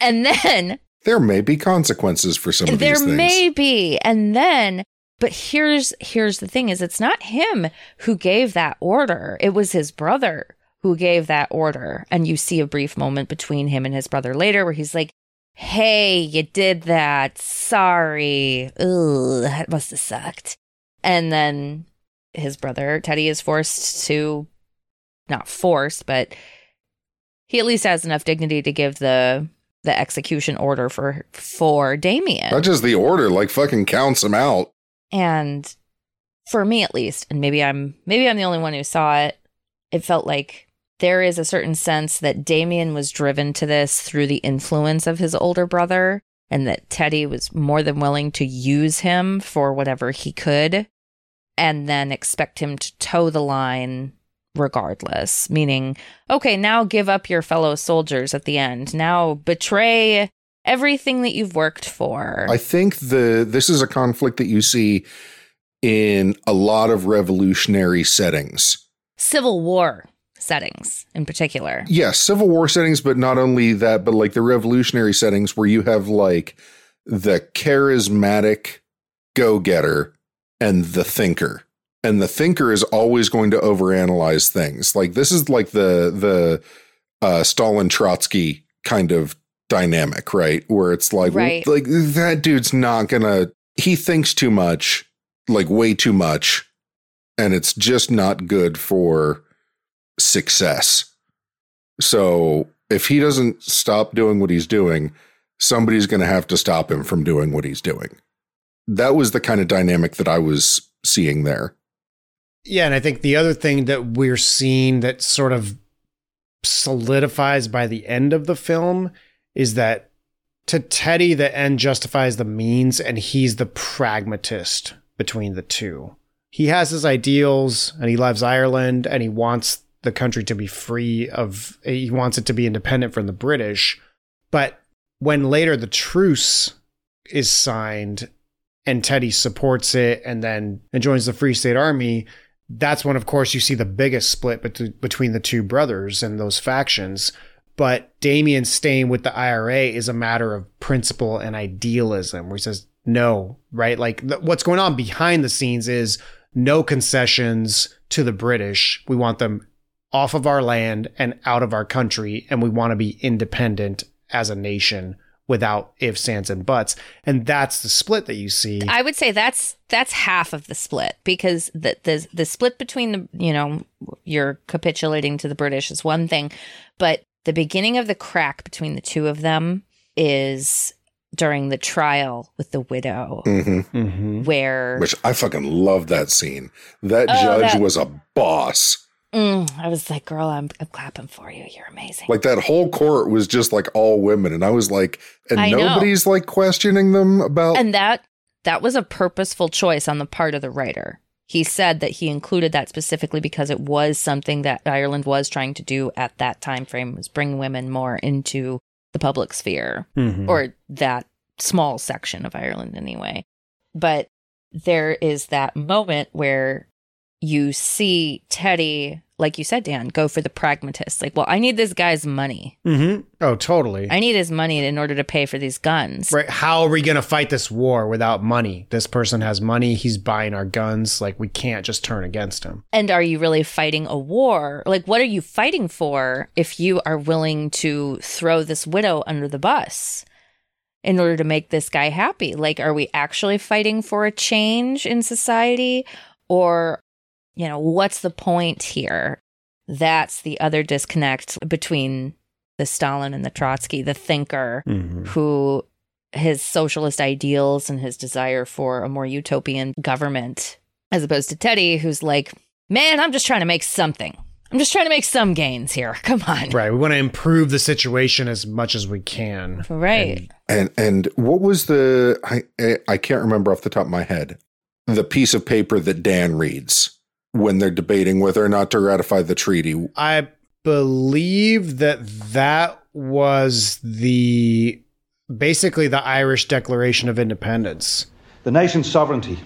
And then There may be consequences for some of there these things. There may be and then but here's here's the thing is it's not him who gave that order. It was his brother who gave that order. And you see a brief moment between him and his brother later where he's like hey you did that. Sorry. Ugh, that must have sucked. And then his brother teddy is forced to not forced but he at least has enough dignity to give the the execution order for for Damien. Not just the order, like fucking counts him out. And for me at least, and maybe I'm maybe I'm the only one who saw it, it felt like there is a certain sense that Damien was driven to this through the influence of his older brother and that Teddy was more than willing to use him for whatever he could and then expect him to toe the line regardless. Meaning okay now give up your fellow soldiers at the end. Now betray everything that you've worked for I think the this is a conflict that you see in a lot of revolutionary settings. civil war settings in particular. Yes, Civil War settings, but not only that, but like the revolutionary settings where you have like the charismatic go getter and the thinker. And the thinker is always going to overanalyze things. Like this is like the the uh, Stalin Trotsky kind of dynamic, right? Where it's like, Right. like that dude's not gonna. He thinks too much, like way too much, and it's just not good for success. So if he doesn't stop doing what he's doing, somebody's going to have to stop him from doing what he's doing. That was the kind of dynamic that I was seeing there. Yeah, and I think the other thing that we're seeing that sort of solidifies by the end of the film is that to Teddy, the end justifies the means, and he's the pragmatist between the two. He has his ideals, and he loves Ireland, and he wants the country to be free of, he wants it to be independent from the British. But when later the truce is signed and Teddy supports it and then and joins the Free State Army, that's when, of course, you see the biggest split bet- between the two brothers and those factions. But Damien staying with the IRA is a matter of principle and idealism, where he says, no, right? Like th- what's going on behind the scenes is no concessions to the British. We want them off of our land and out of our country, and we want to be independent as a nation without ifs, ands, and buts. And that's the split that you see. I would say that's that's half of the split because the the the split between the you know you're capitulating to the British is one thing, but the beginning of the crack between the two of them is during the trial with the widow, hmm Mm-hmm. where Which I fucking love that scene. That Oh, judge that- was a boss. Mm, I was like, "Girl, I'm, I'm clapping for you. You're amazing." Like that whole court was just like all women, and I was like, and I know. nobody's like questioning them about. and that that was a purposeful choice on the part of the writer. He said that he included that specifically because it was something that Ireland was trying to do at that time frame was bring women more into the public sphere. Mm-hmm. or that small section of Ireland anyway. But there is that moment where you see Teddy, like you said, Dan, go for the pragmatist. Like, well, I need this guy's money. mm-hmm. Oh, totally. I need his money in order to pay for these guns. Right. How are we going to fight this war without money? This person has money. He's buying our guns. Like, we can't just turn against him. And are you really fighting a war? Like, what are you fighting for if you are willing to throw this widow under the bus in order to make this guy happy? Like, are we actually fighting for a change in society? Or, you know, what's the point here? That's the other disconnect between the Stalin and the Trotsky, the thinker Mm-hmm. who his socialist ideals and his desire for a more utopian government, as opposed to Teddy, who's like, man, I'm just trying to make something. I'm just trying to make some gains here. Come on. Right. We want to improve the situation as much as we can. Right. and and what was the I I- I can't remember off the top of my head the piece of paper that Dan reads when they're debating whether or not to ratify the treaty. I believe that that was the basically the Irish Declaration of Independence. The nation's sovereignty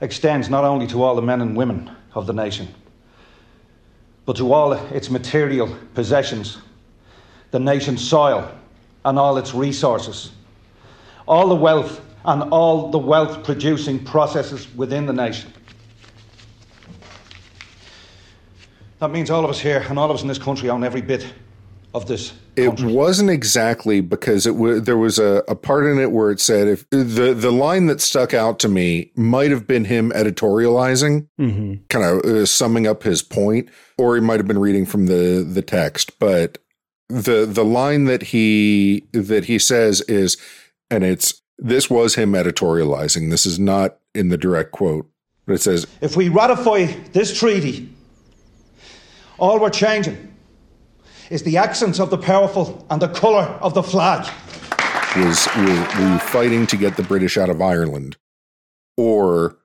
extends not only to all the men and women of the nation, but to all its material possessions, the nation's soil and all its resources, all the wealth and all the wealth producing processes within the nation. That means all of us here and all of us in this country own every bit of this It wasn't exactly because it was there was a, a part in it where it said if the the line that stuck out to me might have been him editorializing, Mm-hmm. kind of uh, summing up his point, or he might have been reading from the the text. But the the line that he that he says is, and it's this was him editorializing. This is not in the direct quote, but it says If we ratify this treaty, all we're changing is the accents of the powerful and the colour of the flag. was was were you fighting to get the British out of Ireland, or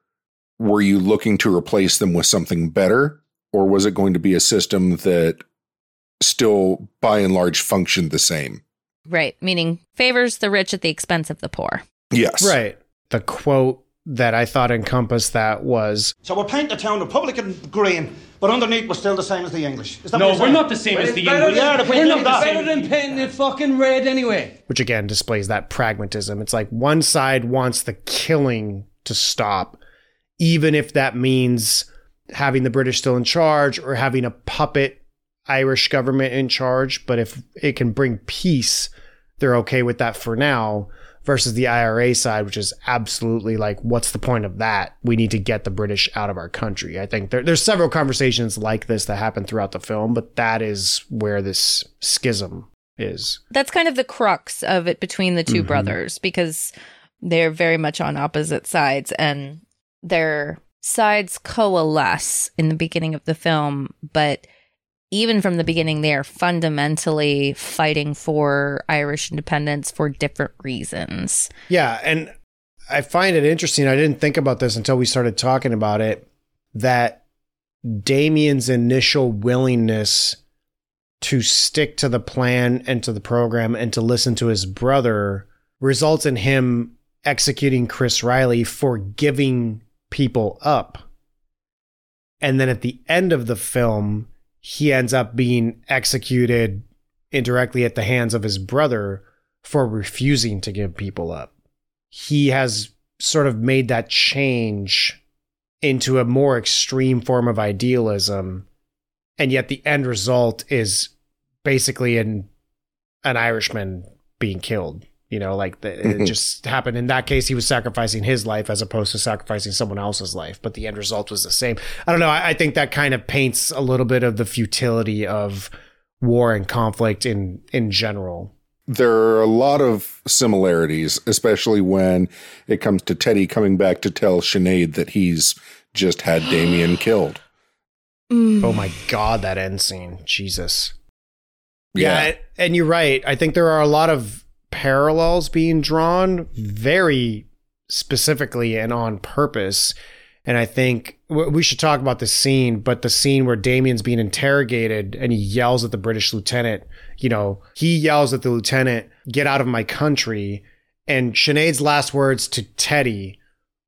were you looking to replace them with something better, or was it going to be a system that still, by and large, functioned the same? Right. Meaning favors the rich at the expense of the poor. Yes, Right. The quote that I thought encompassed that was So we'll paint the town Republican green, but underneath we're still the same as the English. Is that No, we're not the same as the English. We are if we We're not that. better than painting it fucking red anyway. which again displays that pragmatism. It's like one side wants the killing to stop, even if that means having the British still in charge or having a puppet Irish government in charge. But if it can bring peace, they're okay with that for now. Versus the IRA side, which is absolutely like, what's the point of that? We need to get the British out of our country. I think there, there's several conversations like this that happen throughout the film, but that is where this schism is. That's kind of the crux of it between the 2 Mhm. brothers because they're very much on opposite sides and their sides coalesce in the beginning of the film, but even from the beginning, they are fundamentally fighting for Irish independence for different reasons. Yeah, and I find it interesting. I didn't think about this until we started talking about it that Damien's initial willingness to stick to the plan and to the program and to listen to his brother results in him executing Chris Riley for giving people up. And then at the end of the film, he ends up being executed indirectly at the hands of his brother for refusing to give people up. He has sort of made that change into a more extreme form of idealism. And yet the end result is basically an an Irishman being killed. You know, like the, it Mhm. just happened. In that case, he was sacrificing his life as opposed to sacrificing someone else's life, but the end result was the same. I don't know. I, I think that kind of paints a little bit of the futility of war and conflict in in general. there are a lot of similarities, especially when it comes to Teddy coming back to tell Sinead that he's just had Damien killed. Oh my god, that end scene, Jesus. Yeah, and you're right. I think there are a lot of parallels being drawn very specifically and on purpose. And I think we should talk about the scene, but the scene where Damien's being interrogated and he yells at the British lieutenant, you know, he yells at the lieutenant, get out of my country. And Sinead's last words to Teddy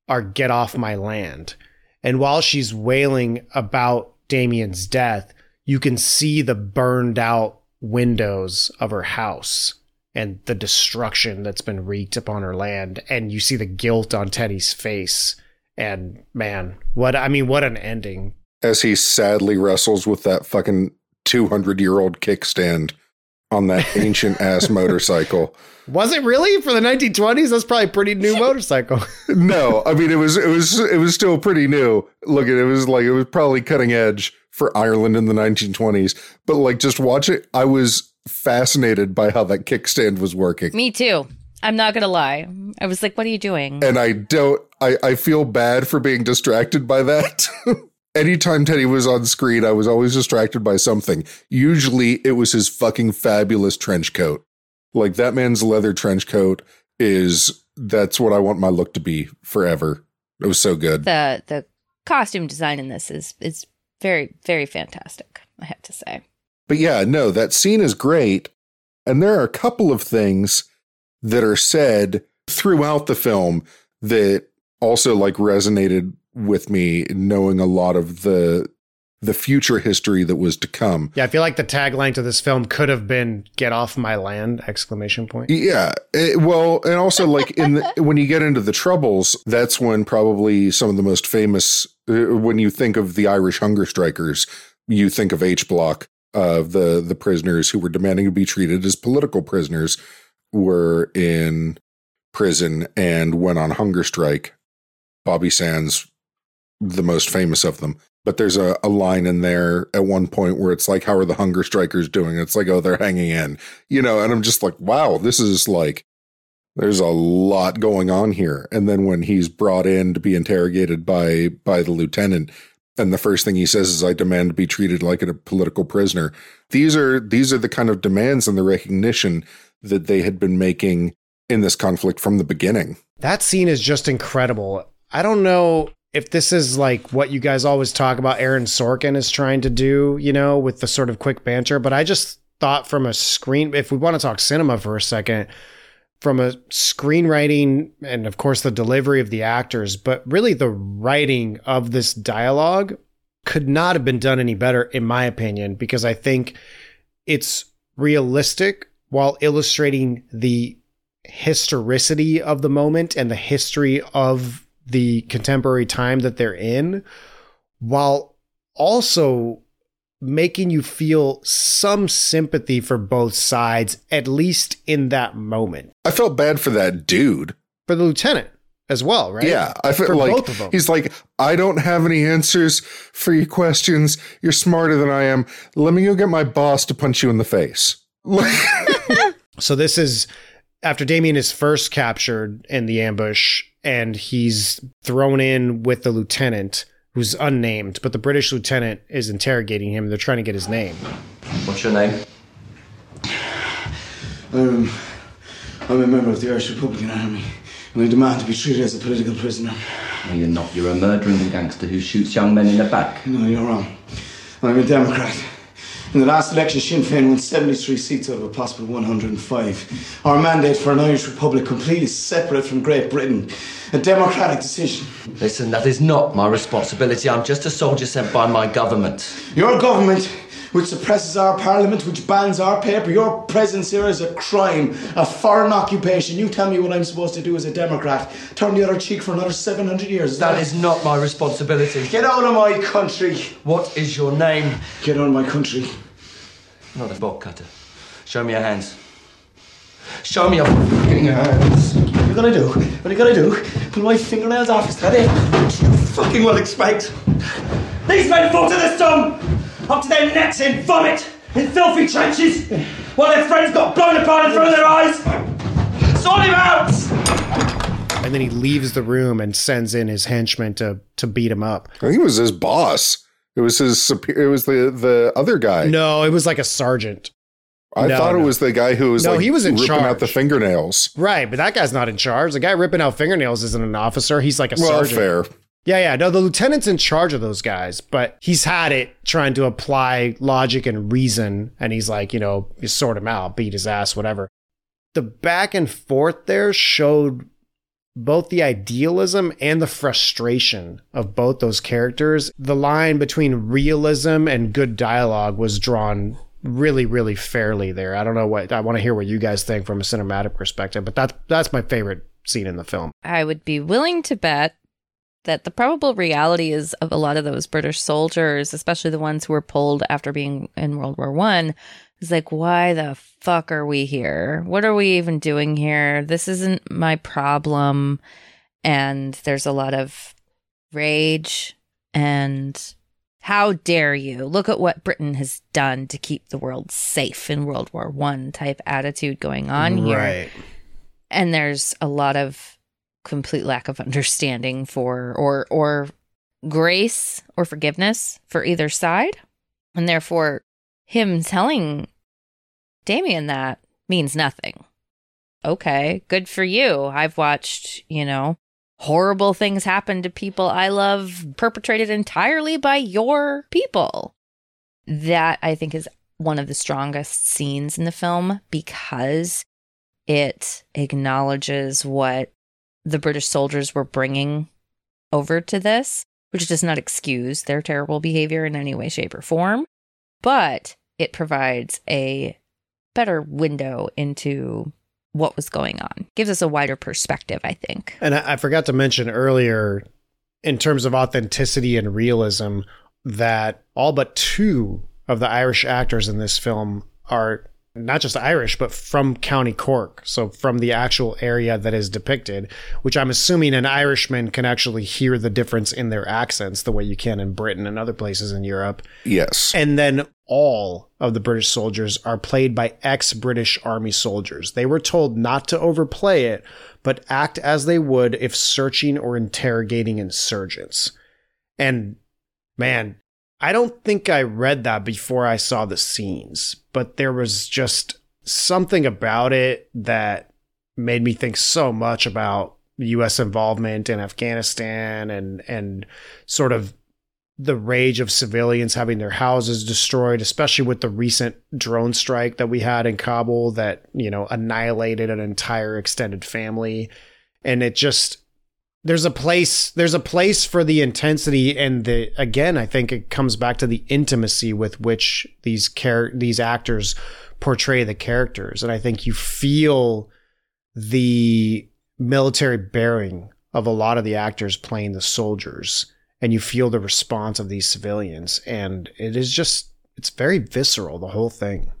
are, get off my land. And while she's wailing about Damien's death, you can see the burned out windows of her house and the destruction that's been wreaked upon her land. And you see the guilt on Teddy's face. And man, what I mean, what an ending. As he sadly wrestles with that fucking 200 year old kickstand on that ancient ass motorcycle. Was it really for the 1920s? That's probably a pretty new motorcycle. No, I mean it was it was it was still pretty new. Look, at it was like it was probably cutting edge for Ireland in the 1920s. But like just watch it, I was fascinated by how that kickstand was working. Me too. I'm not gonna lie. I was like, "What are you doing?" and I don't I, I feel bad for being distracted by that. Anytime Teddy was on screen, I was always distracted by something. Usually it was his fucking fabulous trench coat. Like that man's leather trench coat is that's what I want my look to be forever. It was so good. the the costume design in this is is very very fantastic. I have to say. But yeah, no, that scene is great. And there are a couple of things that are said throughout the film that also like resonated with me knowing a lot of the the future history that was to come. yeah, I feel like the tagline to this film could have been "Get off my land!" exclamation point. Yeah, it- well, and also like in the, when you get into the troubles, that's when probably some of the most famous. uh, When you think of the Irish hunger strikers, you think of H Block, uh, the the prisoners who were demanding to be treated as political prisoners, were in prison and went on hunger strike. Bobby Sands, the most famous of them. But there's a, a line in there at one point where it's like, "How are the hunger strikers doing?" It's like, "Oh, they're hanging in." you know, and I'm just like, wow, this is like, there's a lot going on here. And then when he's brought in to be interrogated by by the lieutenant, and the first thing he says is, "I demand to be treated like a political prisoner." These are these are the kind of demands and the recognition that they had been making in this conflict from the beginning. That scene is just incredible. I don't know if this is like what you guys always talk about Aaron Sorkin is trying to do, you know, with the sort of quick banter, but I just thought from a screen if we want to talk cinema for a second, from a screenwriting and of course the delivery of the actors, but really the writing of this dialogue could not have been done any better in my opinion because I think it's realistic while illustrating the historicity of the moment and the history of the contemporary time that they're in, while also making you feel some sympathy for both sides, at least in that moment. I felt bad for that dude. For the lieutenant as well, right? Yeah, I felt For like both of them. he's like, I don't have any answers for your questions. You're smarter than I am. Let me go get my boss to punch you in the face. So this is after Damien is first captured in the ambush and he's thrown in with the lieutenant who's unnamed, but the British lieutenant is interrogating him. They're trying to get his name. What's your name? Um, I'm a member of the Irish Republican Army, and I demand to be treated as a political prisoner. No, you're not. You're a murdering gangster who shoots young men in the back. No, you're wrong. I'm a Democrat, In the last election, Sinn Féin won 73 seats out of a possible 105. Our mandate for an Irish Republic completely separate from Great Britain. A democratic decision. Listen, that is not my responsibility. I'm just a soldier sent by my government. Your government, which suppresses our parliament, which bans our paper, your presence here is a crime, a foreign occupation. You tell me what I'm supposed to do as a Democrat. Turn the other cheek for another 700 years. Is That is not my responsibility. Get out of my country. What is your name? Get out of my country. Not a bob cutter. Show me your hands. Show me your fucking hands. What are you gonna do? What are you gonna do? Pull my fingernails off, is that it? You fucking will expect. These men fought to the Somme, up to their necks in vomit, in filthy trenches, while their friends got blown apart in front of their eyes. Sort him out! And then he leaves the room and sends in his henchmen to to beat him up. I think was his boss. It was his superior. It was the the other guy. No, it was like a sergeant. I no, thought no. it was the guy who was No, like he was in ripping out the fingernails. Right, but that guy's not in charge. The guy ripping out fingernails isn't an officer. He's like a Well, sergeant. fair. Yeah, yeah. No, the lieutenant's in charge of those guys, but he's had it trying to apply logic and reason, and he's like, you know, you sort him out, beat his ass, whatever. The back and forth there showed both the idealism and the frustration of both those characters. The line between realism and good dialogue was drawn really, really fairly there. I don't know what I want to hear what you guys think from a cinematic perspective, but that's that's my favorite scene in the film. I would be willing to bet that the probable reality is of a lot of those British soldiers, especially the ones who were pulled after being in World War One, is like, why the fuck are we here? What are we even doing here? This isn't my problem. And there's a lot of rage and how dare you? Look at what britain has done to keep the world safe in world war one type attitude going on here. Right. and there's a lot of complete lack of understanding for or or grace or forgiveness for either side. And therefore him telling Damien that means nothing. Okay good for you. I've watched you know horrible things happen to people i love perpetrated entirely by your people. That i think is one of the strongest scenes in the film because it acknowledges what the British soldiers were bringing over to this, which does not excuse their terrible behavior in any way, shape, or form, but it provides a better window into what was going on. Gives us a wider perspective, I think. And I, I forgot to mention earlier, in terms of authenticity and realism, that all but two of the Irish actors in this film are not just Irish, but from County Cork. So from the actual area that is depicted, which I'm assuming an Irishman can actually hear the difference in their accents the way you can in Britain and other places in Europe. Yes. And then all of the British soldiers are played by ex British Army soldiers. They were told not to overplay it, but act as they would if searching or interrogating insurgents. And man, I don't think I read that before I saw the scenes, but there was just something about it that made me think so much about US involvement in Afghanistan and and sort of the rage of civilians having their houses destroyed, especially with the recent drone strike that we had in Kabul that, you know, annihilated an entire extended family. And it just there's a place there's a place for the intensity and the again, I think it comes back to the intimacy with which these char- these actors portray the characters. And I think you feel the military bearing of a lot of the actors playing the soldiers and you feel the response of these civilians and it is just it's very visceral the whole thing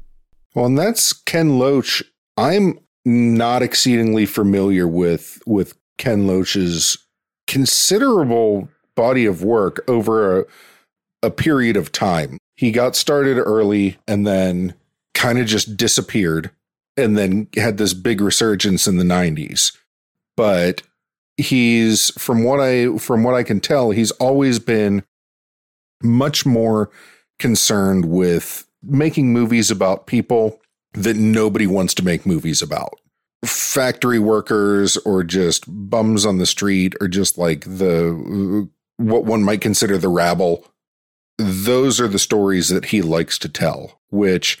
Well, and that's Ken Loach. I'm not exceedingly familiar with with Ken Loach's considerable body of work over a, a period of time. He got started early and then kind of just disappeared and then had this big resurgence in the 90s. But he's from what I from what I can tell, he's always been much more concerned with making movies about people that nobody wants to make movies about. Factory workers or just bums on the street or just like the what one might consider the rabble. Those are the stories that he likes to tell. which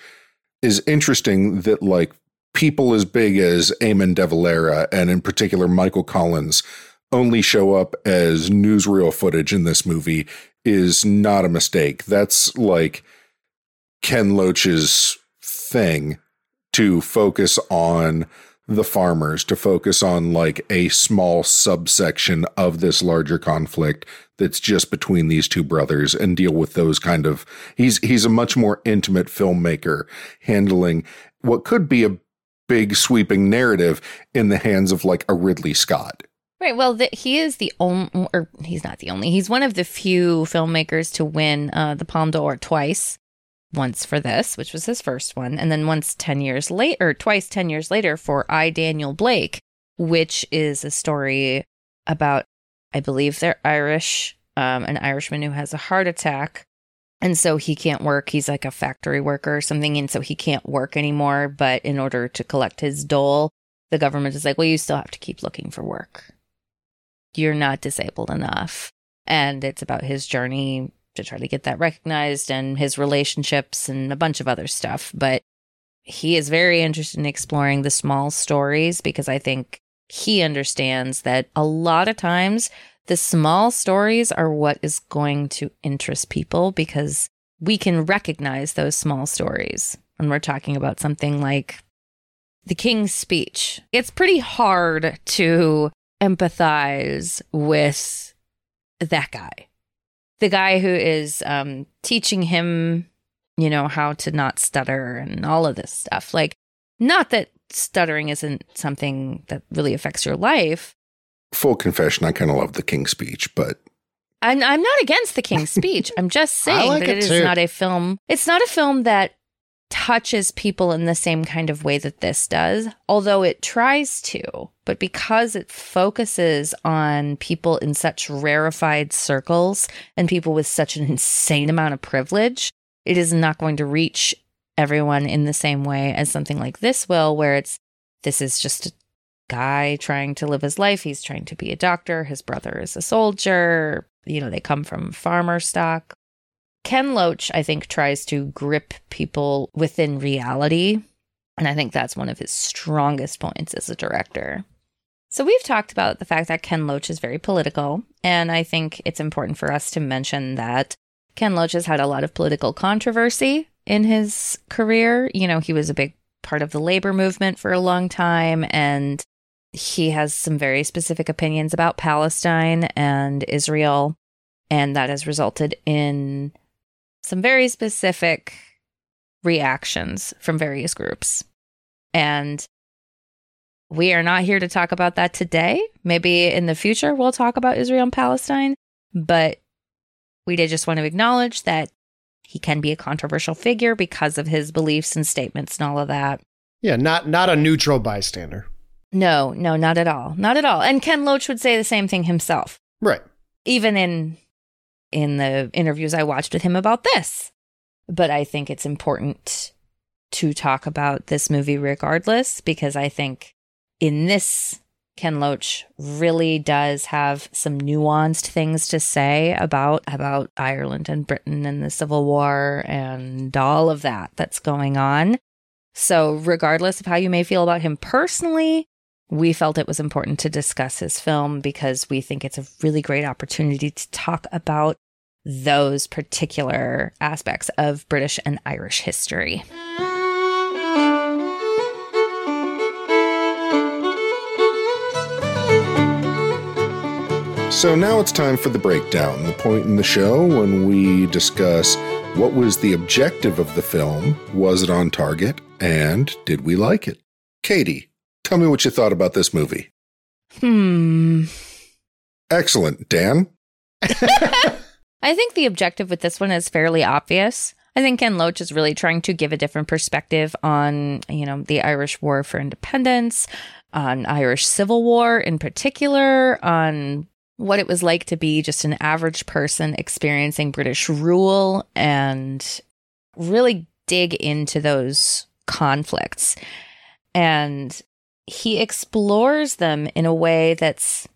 is interesting that like people as big as Eamon de Valera and in particular Michael Collins only show up as newsreel footage in this movie is not a mistake. That's like Ken Loach's thing to focus on the farmers, to focus on like a small subsection of this larger conflict that's just between these two brothers and deal with those kind of he's he's a much more intimate filmmaker handling what could be a big sweeping narrative in the hands of like a Ridley Scott. Right. Well, the, he is the only, or he's not the only. He's one of the few filmmakers to win uh, the Palme d'Or twice. Once for this, which was his first one, and then once 10 years later, or twice 10 years later for I, Daniel Blake, which is a story about, I believe they're Irish, um, an Irishman who has a heart attack. And so he can't work. He's like a factory worker or something. And so he can't work anymore. But in order to collect his dole, the government is like, well, you still have to keep looking for work. You're not disabled enough. And it's about his journey to try to get that recognized and his relationships and a bunch of other stuff. But he is very interested in exploring the small stories because I think he understands that a lot of times the small stories are what is going to interest people because we can recognize those small stories when we're talking about something like the King's Speech. It's pretty hard to empathize with that guy. The guy who is um, teaching him, you know, how to not stutter and all of this stuff. Like, not that stuttering isn't something that really affects your life. Full confession, I kind of love the King's Speech, but I'm, I'm not against the King's Speech. I'm just saying like that it it is not a film. It's not a film that touches people in the same kind of way that this does, although it tries to. But because it focuses on people in such rarefied circles and people with such an insane amount of privilege, it is not going to reach everyone in the same way as something like this will, where it's this is just a guy trying to live his life. He's trying to be a doctor. His brother is a soldier. You know, they come from farmer stock. Ken Loach, I think, tries to grip people within reality. And I think that's one of his strongest points as a director. So we've talked about the fact that Ken Loach is very political. And I think it's important for us to mention that Ken Loach has had a lot of political controversy in his career. You know, he was a big part of the labor movement for a long time. And he has some very specific opinions about Palestine and Israel. And that has resulted in some very specific reactions from various groups. And we are not here to talk about that today. Maybe in the future we'll talk about Israel and Palestine, but we did just want to acknowledge that he can be a controversial figure because of his beliefs and statements and all of that. Yeah, not not a neutral bystander. No, no, not at all. Not at all. And Ken Loach would say the same thing himself. Right. even in in the interviews I watched with him about this. But I think it's important to talk about this movie regardless because I think in this Ken Loach really does have some nuanced things to say about about Ireland and Britain and the Civil War and all of that that's going on. So regardless of how you may feel about him personally, we felt it was important to discuss his film because we think it's a really great opportunity to talk about those particular aspects of British and Irish history. So now it's time for the breakdown, the point in the show when we discuss what was the objective of the film, was it on target, and did we like it? Katie, tell me what you thought about this movie. Hmm. Excellent. Dan? I think the objective with this one is fairly obvious. I think Ken Loach is really trying to give a different perspective on, you know, the Irish War for Independence, on Irish Civil War in particular, on what it was like to be just an average person experiencing British rule and really dig into those conflicts. And he explores them in a way that's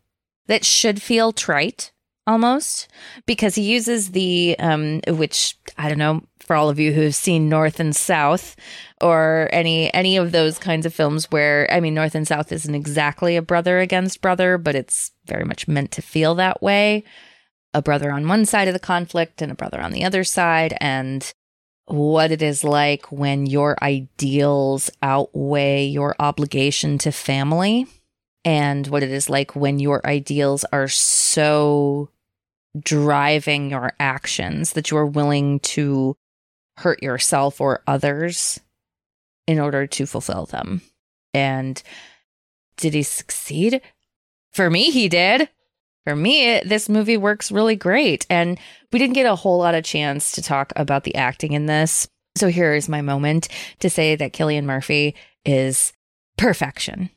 that should feel trite almost because he uses the um which i don't know for all of you who've seen North and South or any any of those kinds of films where I mean North and South isn't exactly a brother against brother, but it's very much meant to feel that way. A brother on one side of the conflict and a brother on the other side and what it is like when your ideals outweigh your obligation to family and what it is like when your ideals are so driving your actions that you are willing to hurt yourself or others in order to fulfill them. And did he succeed? For me, he did. For me, this movie works really great. And we didn't get a whole lot of chance to talk about the acting in this. So here is my moment to say that Cillian Murphy is perfection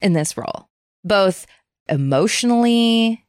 in this role, both emotionally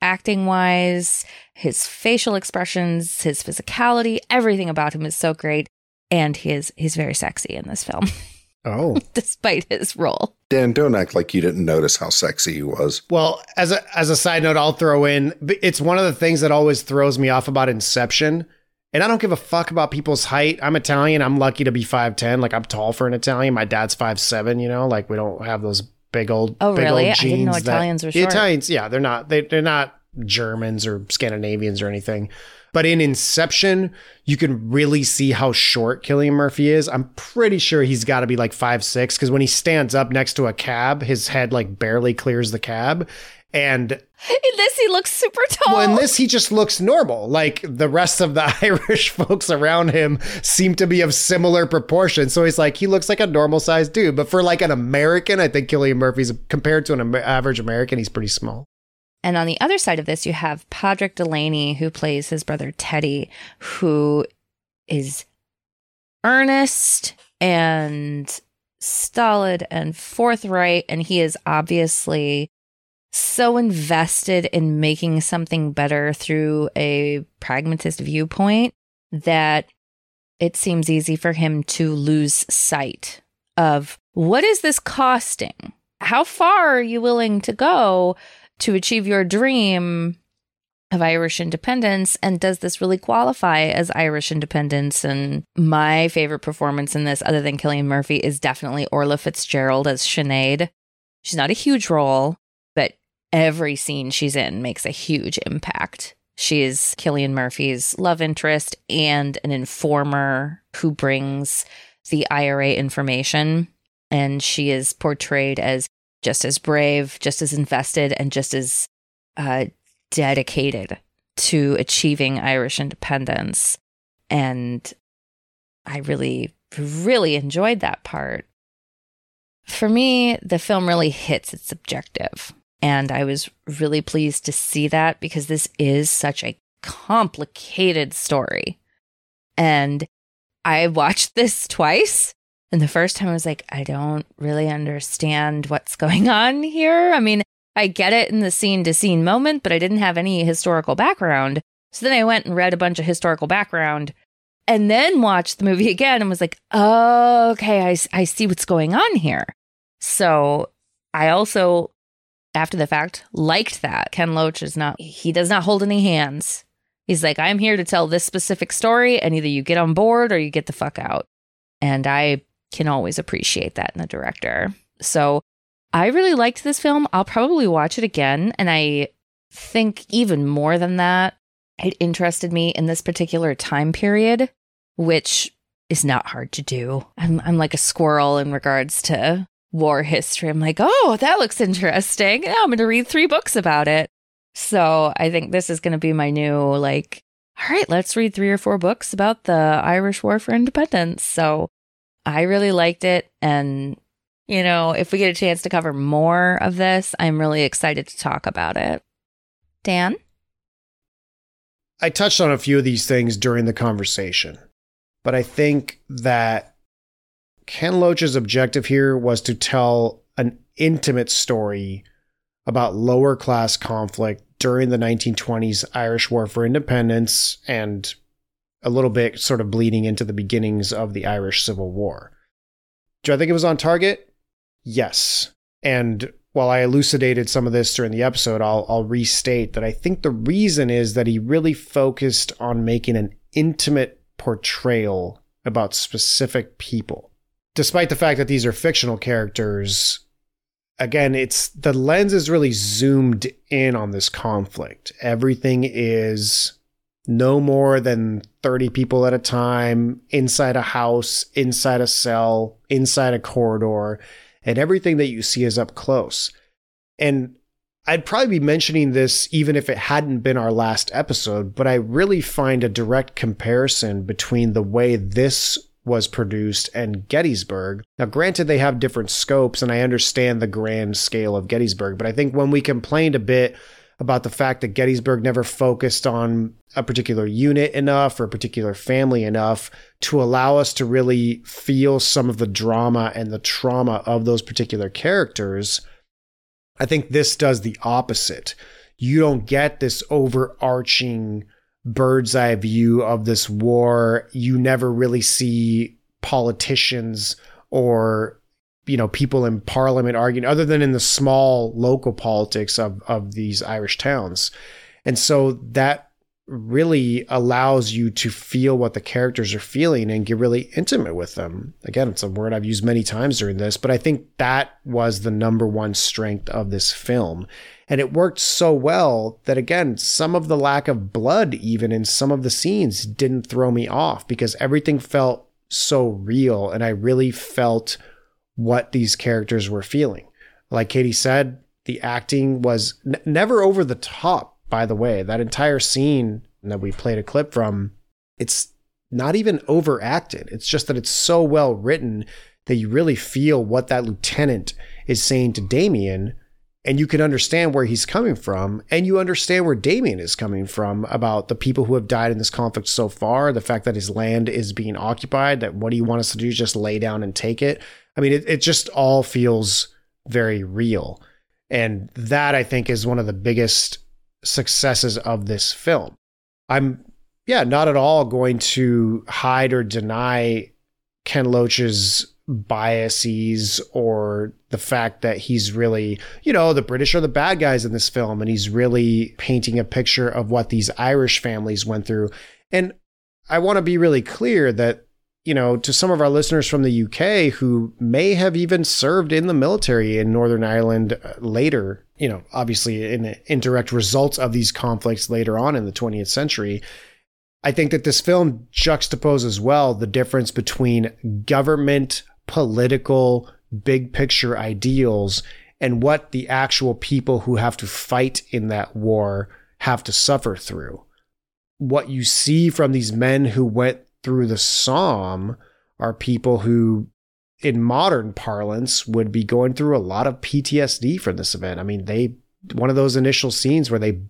acting wise, his facial expressions, his physicality, everything about him is so great. And he is, he's very sexy in this film. Oh. despite his role. Dan, don't act like you didn't notice how sexy he was. Well, as a as a side note, I'll throw in it's one of the things that always throws me off about Inception. And I don't give a fuck about people's height. I'm Italian. I'm lucky to be 5'10. Like I'm tall for an Italian. My dad's 5'7, you know, like we don't have those big old Oh, big really? old I didn't know genes that- Italians were The. Italians, yeah, they're not they they're not Germans or Scandinavians or anything. But in Inception, you can really see how short Cillian Murphy is. I'm pretty sure he's got to be like five six because when he stands up next to a cab, his head like barely clears the cab. And In this, he looks super tall. well, in this, he just looks normal. Like the rest of the Irish folks around him seem to be of similar proportions. So he's like, he looks like a normal sized dude. But for like an American, I think Cillian Murphy's compared to an average American, he's pretty small. And on the other side of this, you have Padraic Delaney, who plays his brother Teddy, who is earnest and stolid and forthright. And he is obviously so invested in making something better through a pragmatist viewpoint that it seems easy for him to lose sight of what is this costing? How far are you willing to go to achieve your dream of Irish independence? And does this really qualify as Irish independence? And my favorite performance in this, other than Cillian Murphy, is definitely Orla Fitzgerald as Sinead. She's not a huge role, but every scene she's in makes a huge impact. She is Cillian Murphy's love interest and an informer who brings the IRA information. And she is portrayed as just as brave, just as invested, and just as uh, dedicated to achieving Irish independence. And I really, really enjoyed that part. For me, the film really hits its objective. And I was really pleased to see that because this is such a complicated story. And I watched this twice. And the first time I was like, I don't really understand what's going on here. I mean, I get it in the scene to scene moment, but I didn't have any historical background. So then I went and read a bunch of historical background and then watched the movie again and was like, oh, okay, I, I see what's going on here. So I also, after the fact, liked that. Ken Loach is not, he does not hold any hands. He's like, I'm here to tell this specific story, and either you get on board or you get the fuck out. And I can always appreciate that in a director. So I really liked this film. I'll probably watch it again. And I think even more than that, it interested me in this particular time period, which is not hard to do. I'm, I'm like a squirrel in regards to war history. I'm like, oh, that looks interesting. I'm going to read three books about it. So I think this is going to be my new, like, all right, let's read three or four books about the Irish War for Independence. So I really liked it. And, you know, if we get a chance to cover more of this, I'm really excited to talk about it. Dan? I touched on a few of these things during the conversation, but I think that Ken Loach's objective here was to tell an intimate story about lower class conflict during the 1920s Irish War for Independence and a little bit sort of bleeding into the beginnings of the Irish Civil War. Do I think it was on target? Yes. And while I elucidated some of this during the episode, I'll, I'll restate that I think the reason is that he really focused on making an intimate portrayal about specific people. Despite the fact that these are fictional characters, again, it's the lens is really zoomed in on this conflict. Everything is no more than 30 people at a time inside a house, inside a cell, inside a corridor, and everything that you see is up close. And I'd probably be mentioning this even if it hadn't been our last episode, but I really find a direct comparison between the way this was produced and Gettysburg. Now, granted, they have different scopes, and I understand the grand scale of Gettysburg, but I think when we complained a bit about the fact that Gettysburg never focused on a particular unit enough or a particular family enough to allow us to really feel some of the drama and the trauma of those particular characters I think this does the opposite. You don't get this overarching bird's eye view of this war. You never really see politicians or you know people in parliament arguing other than in the small local politics of of these Irish towns. And so that really allows you to feel what the characters are feeling and get really intimate with them. Again, it's a word I've used many times during this, but I think that was the number one strength of this film. And it worked so well that, again, some of the lack of blood, even in some of the scenes, didn't throw me off because everything felt so real and I really felt what these characters were feeling. Like Katie said, the acting was n- never over the top by the way. That entire scene that we played a clip from, it's not even overacted. It's just that it's so well written that you really feel what that lieutenant is saying to Damien and you can understand where he's coming from and you understand where Damien is coming from about the people who have died in this conflict so far, the fact that his land is being occupied, that what do you want us to do? Just lay down and take it. I mean, it, it just all feels very real. And that I think is one of the biggest successes of this film. I'm, yeah, not at all going to hide or deny Ken Loach's biases or the fact that he's really, you know, the British are the bad guys in this film and he's really painting a picture of what these Irish families went through. And I want to be really clear that you know, to some of our listeners from the UK who may have even served in the military in Northern Ireland uh, later, you know, obviously in indirect results of these conflicts later on in the 20th century. I think that this film juxtaposes well the difference between government, political, big picture ideals and what the actual people who have to fight in that war have to suffer through. What you see from these men who went through the Somme are people who, in modern parlance, would be going through a lot of PTSD from this event. I mean, they one of those initial scenes where they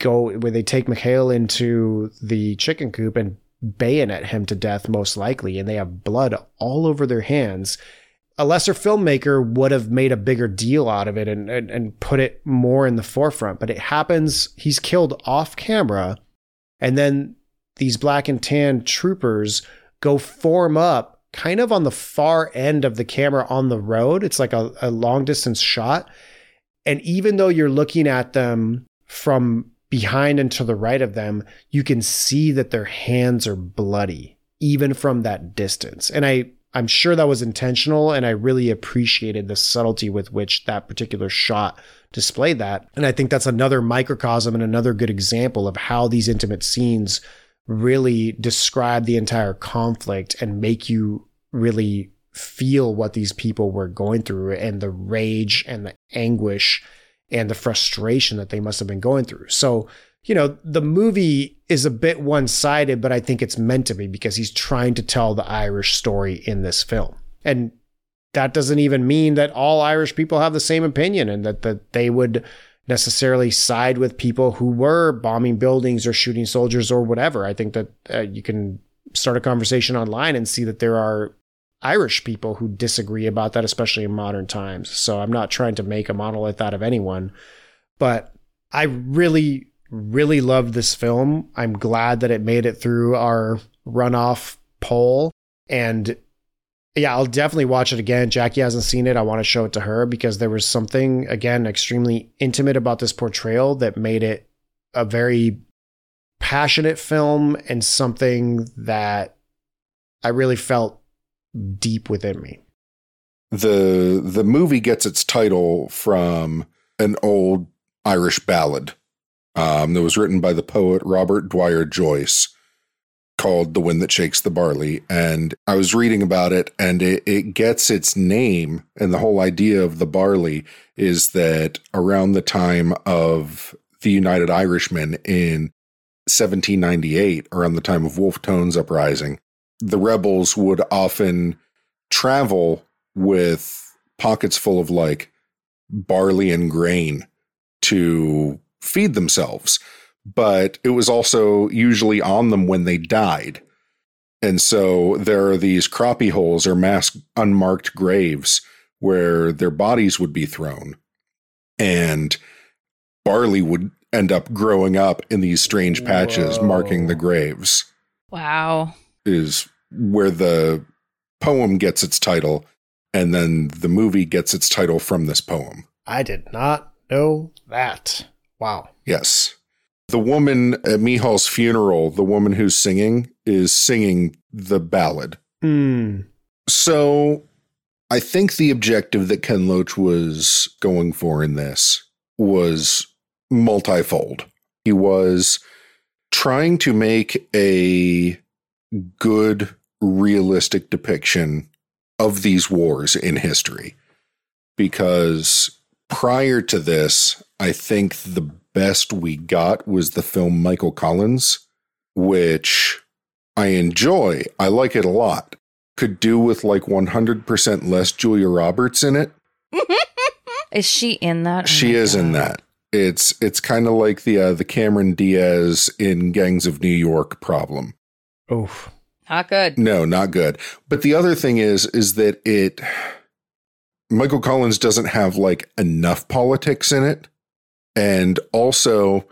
go where they take Mikhail into the chicken coop and bayonet him to death, most likely, and they have blood all over their hands. A lesser filmmaker would have made a bigger deal out of it and, and, and put it more in the forefront, but it happens. He's killed off camera, and then these black and tan troopers go form up kind of on the far end of the camera on the road. It's like a, a long distance shot. And even though you're looking at them from behind and to the right of them, you can see that their hands are bloody, even from that distance. And I, I'm sure that was intentional, and I really appreciated the subtlety with which that particular shot displayed that. And I think that's another microcosm and another good example of how these intimate scenes really describe the entire conflict and make you really feel what these people were going through and the rage and the anguish and the frustration that they must have been going through. So, you know, the movie is a bit one sided, but I think it's meant to be because he's trying to tell the Irish story in this film. And that doesn't even mean that all Irish people have the same opinion and that, that they would necessarily side with people who were bombing buildings or shooting soldiers or whatever. I think that uh, you can start a conversation online and see that there are Irish people who disagree about that, especially in modern times. So I'm not trying to make a monolith out of anyone, but I really, really love this film. I'm glad that it made it through our runoff poll. And yeah, I'll definitely watch it again. Jackie hasn't seen it. I want to show it to her because there was something, again, extremely intimate about this portrayal that made it a very passionate film and something that I really felt deep within me. the the movie gets its title from an old Irish ballad um, that was written by the poet Robert Dwyer Joyce called "The Wind That Shakes the Barley." And I was reading about it, and it, it gets its name, and the whole idea of the barley is that around the time of the United Irishmen in 1798, around the time of Wolfe Tone's uprising, the rebels would often travel with pockets full of like barley and grain to feed themselves. But it was also usually on them when they died. And so there are these croppy holes or mass unmarked graves where their bodies would be thrown. And barley would end up growing up in these strange patches marking the graves Wow. Is where the poem gets its title and then the movie gets its title from this poem. I did not know that. Wow. Yes. The woman at Mihal's funeral, the woman who's singing, is singing the ballad. Hmm. So I think the objective that Ken Loach was going for in this was multifold. He was trying to make a good, realistic depiction of these wars in history. Because prior to this, I think the best we got was the film Michael Collins, which I enjoy. I like it a lot. Could do with like 100% less Julia Roberts in it. Is she in that? Oh she is in that. It's it's kind of like the uh, the Cameron Diaz in Gangs of New York problem. Oof. Not good. No, not good. But the other thing is is that it Michael Collins doesn't have like enough politics in it and also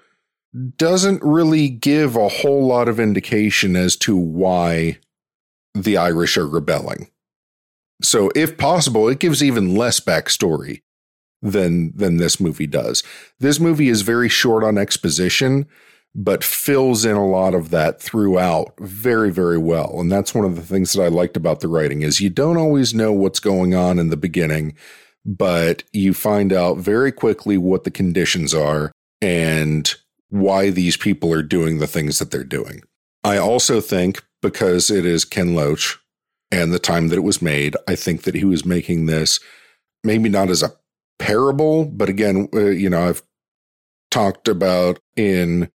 doesn't really give a whole lot of indication as to why the Irish are rebelling. So if possible, it gives even less backstory than than this movie does. This movie is very short on exposition, but fills in a lot of that throughout very very well. And that's one of the things that I liked about the writing is you don't always know what's going on in the beginning, but you find out very quickly what the conditions are and why these people are doing the things that they're doing. I also think because it is Ken Loach and the time that it was made, I think that he was making this maybe not as a parable, but again, uh, you know, I've talked about in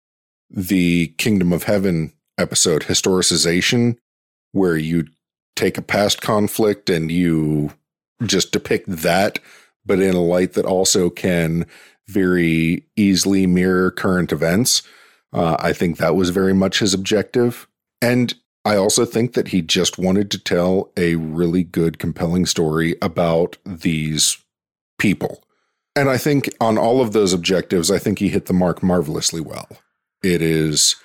the Kingdom of Heaven episode, historicization, where you take a past conflict and you just depict that, but in a light that also can very easily mirror current events. Uh, I think that was very much his objective. And I also think that he just wanted to tell a really good, compelling story about these people. And I think on all of those objectives, I think he hit the mark marvelously well. It is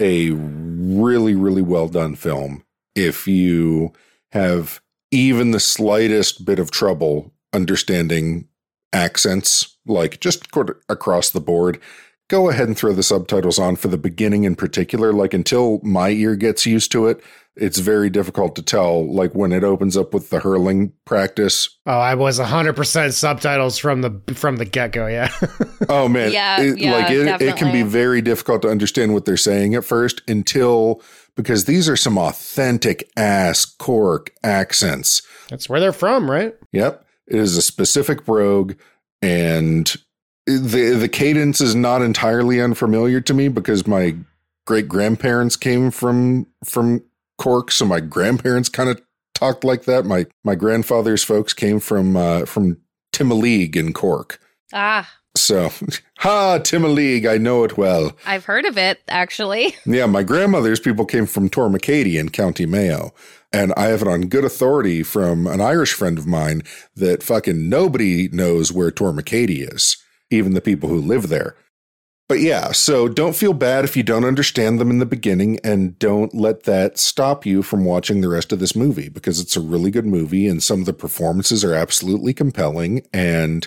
a really, really well done film. If you have even the slightest bit of trouble understanding accents, like just across the board, go ahead and throw the subtitles on for the beginning in particular. Like until my ear gets used to it, it's very difficult to tell. Like when it opens up with the hurling practice. Oh, I was 100% subtitles from the from the get-go, yeah. Oh man, Yeah, it, yeah, like it, it can be very difficult to understand what they're saying at first until because these are some authentic ass Cork accents. That's where they're from, right? Yep. It is a specific brogue and the the cadence is not entirely unfamiliar to me because my great grandparents came from from Cork, so my grandparents kind of talked like that. My my grandfather's folks came from uh, from Timoleague in Cork. Ah, So, ha, Timoleague, I know it well. I've heard of it actually. Yeah, my grandmother's people came from Tourmakeady in County Mayo. And I have it on good authority from an Irish friend of mine that fucking nobody knows where Tourmakeady is, even the people who live there. But yeah, so don't feel bad if you don't understand them in the beginning and don't let that stop you from watching the rest of this movie because it's a really good movie and some of the performances are absolutely compelling and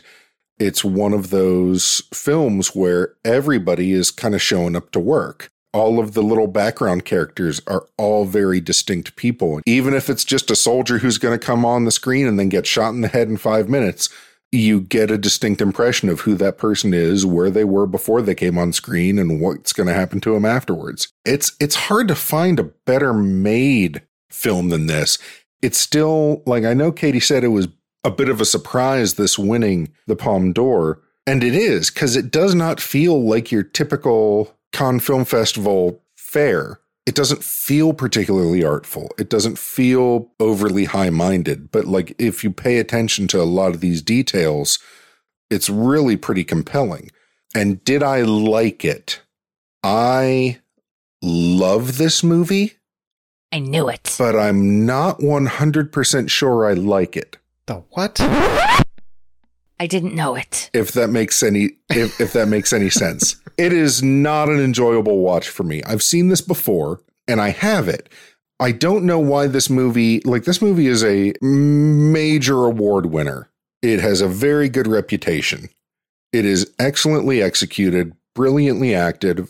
it's one of those films where everybody is kind of showing up to work. all of the little background characters are all very distinct people. Even if it's just a soldier who's going to come on the screen and then get shot in the head in five minutes, you get a distinct impression of who that person is, where they were before they came on screen, and what's going to happen to them afterwards. It's it's hard to find a better made film than this. It's still like I know Katie said it was a bit of a surprise this winning the Palme d'Or, and it is because it does not feel like your typical Cannes Film Festival fare. It doesn't feel particularly artful. It doesn't feel overly high minded. But, like, if you pay attention to a lot of these details, it's really pretty compelling. And did I like it? I love this movie, I knew it. but I'm not 100% sure I like it. The what? I didn't know it. if that makes any if, if that makes any sense. It is not an enjoyable watch for me. I've seen this before and I have it. I don't know why this movie like this movie is a major award winner. It has a very good reputation. It is excellently executed, brilliantly acted,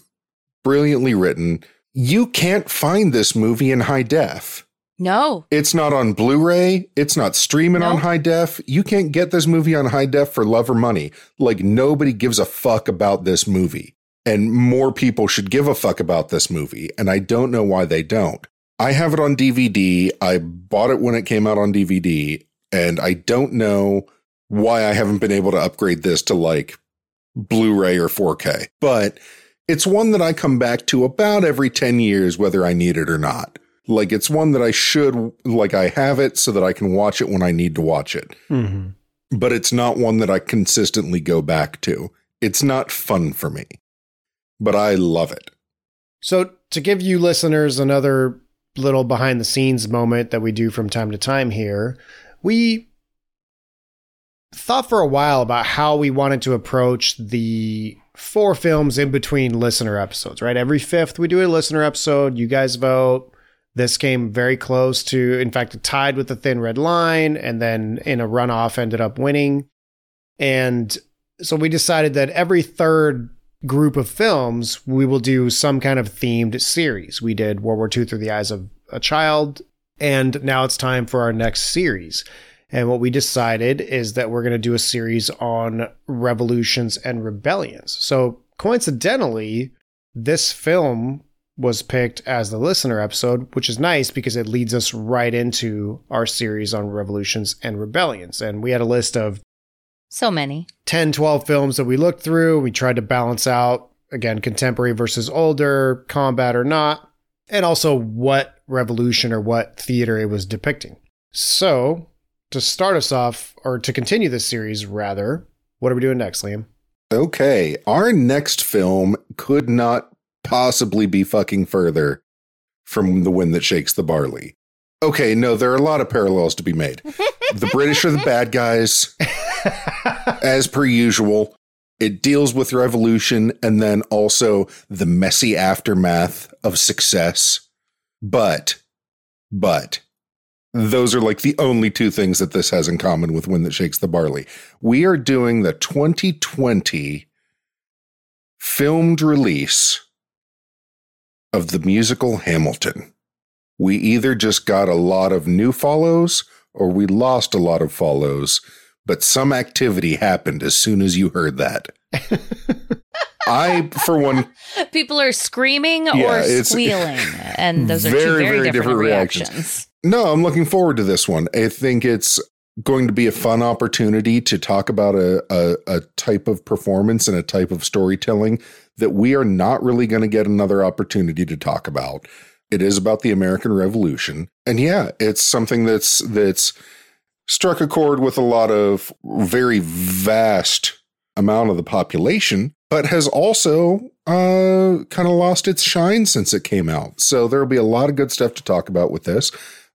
brilliantly written. You can't find this movie in high def. No. It's not on Blu-ray. It's not streaming on high def. You can't get this movie on high def for love or money. Like nobody gives a fuck about this movie. And more people should give a fuck about this movie. And I don't know why they don't. I have it on DVD. I bought it when it came out on DVD. And I don't know why I haven't been able to upgrade this to like Blu-ray or 4K. But it's one that I come back to about every 10 years, whether I need it or not. Like it's one that I should, like I have it so that I can watch it when I need to watch it. hmm But it's not one that I consistently go back to. It's not fun for me, but I love it. So, to give you listeners another little behind the scenes moment that we do from time to time here, we thought for a while about how we wanted to approach the four films in between listener episodes, right? Every fifth, we do a listener episode. You guys vote. This came very close to, in fact, it tied with the thin red line, and then in a runoff ended up winning. And so we decided that every third group of films, we will do some kind of themed series. We did World War II through the eyes of a child, and now it's time for our next series. And what we decided is that we're going to do a series on revolutions and rebellions. So coincidentally, this film was picked as the listener episode, which is nice because it leads us right into our series on revolutions and rebellions. And we had a list of So many. 10, 12 films that we looked through. We tried to balance out, again, contemporary versus older, combat or not, and also what revolution or what theater it was depicting. So, to start us off, or to continue this series, rather, what are we doing next, Liam? Okay, our next film could not possibly be fucking further from The Wind That Shakes the Barley. Okay, no, there are a lot of parallels to be made. the British are the bad guys, as per usual. It deals with revolution and then also the messy aftermath of success. But, but, those are like the only two things that this has in common with Wind That Shakes the Barley. We are doing the 2020 filmed release of the musical Hamilton. We either just got a lot of new follows or we lost a lot of follows, but some activity happened as soon as you heard that. I, for one, People are screaming Yeah, or it's- squealing, and those are two Very, very, very different, different reactions. reactions. No, I'm looking forward to this one. I think it's going to be a fun opportunity to talk about a, a, a type of performance and a type of storytelling that we are not really going to get another opportunity to talk about. It is about the American Revolution. And yeah, it's something that's that's struck a chord with a lot of very vast amount of the population, but has also uh, kind of lost its shine since it came out. So there'll be a lot of good stuff to talk about with this.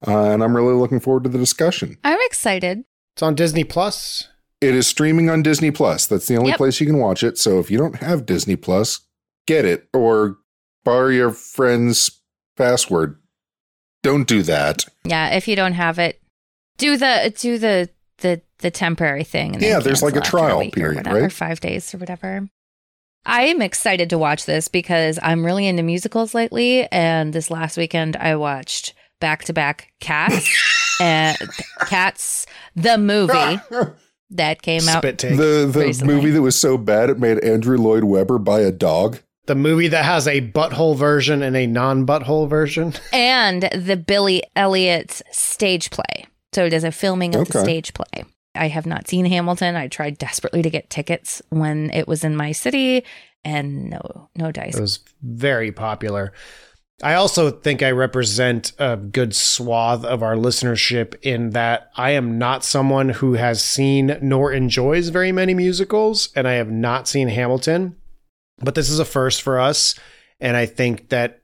Uh, and I'm really looking forward to the discussion. I'm excited. It's on Disney Plus. It is streaming on Disney Plus. That's the only Yep. place you can watch it. So if you don't have Disney Plus, get it or borrow your friend's password. Don't do that. Yeah, if you don't have it, do the do the the the temporary thing. And Yeah, there's like a after trial week or period, whatever, right? Five days or whatever. I'm excited to watch this because I'm really into musicals lately. And this last weekend, I watched back to back Cats and Cats, the movie that came out. Spit take. The the Recently. movie that was so bad it made Andrew Lloyd Webber buy a dog. The movie that has a butthole version and a non-butthole version. and the Billy Elliot stage play. So it is a filming of the stage play. I have not seen Hamilton. I tried desperately to get tickets when it was in my city, and no, no dice. It was very popular. I also think I represent a good swath of our listenership in that I am not someone who has seen nor enjoys very many musicals, and I have not seen Hamilton. But this is a first for us. And I think that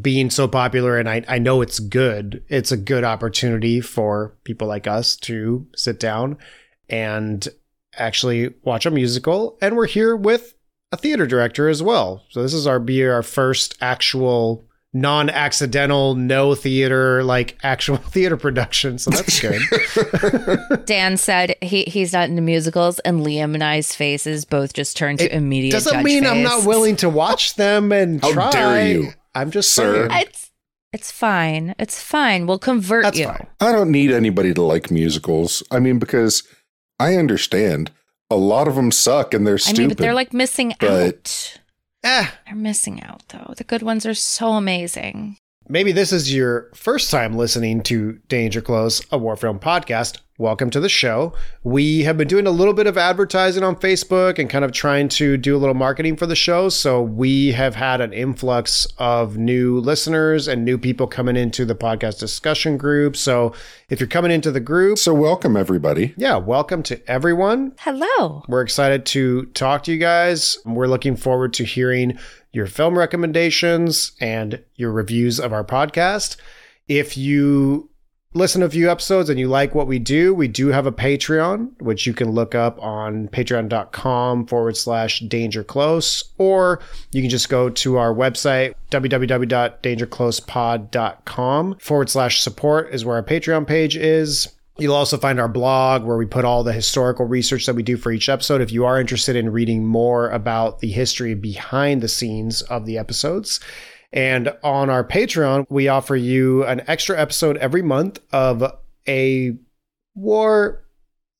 being so popular and I, I know it's good, it's a good opportunity for people like us to sit down and actually watch a musical. And we're here with a theater director as well. So this is our be our first actual non-accidental no theater like actual theater production so that's good Dan said he, he's not into musicals, and Liam and I's faces both just turned to immediate. doesn't judge mean i'm not willing to watch them and How try dare you, i'm just sir. saying It's it's fine. It's fine. We'll convert that's you. fine I don't need anybody to like musicals. I mean, because I understand a lot of them suck and they're I stupid. mean, but they're like missing but- out. eh, They're missing out though. The good ones are so amazing. maybe this is your first time listening to Danger Close, a war film podcast. Welcome to the show. We have been doing a little bit of advertising on Facebook and kind of trying to do a little marketing for the show. So we have had an influx of new listeners and new people coming into the podcast discussion group. So if you're coming into the group, so welcome everybody. yeah, welcome to everyone. Hello. We're excited to talk to you guys. We're looking forward to hearing your film recommendations and your reviews of our podcast. If you listen to a few episodes and you like what we do, we do have a Patreon, which you can look up on patreon.com forward slash danger close, or you can just go to our website, www.dangerclosepod.com forward slash support is where our Patreon page is. You'll also find our blog where we put all the historical research that we do for each episode. If you are interested in reading more about the history behind the scenes of the episodes. And on our Patreon, we offer you an extra episode every month of a war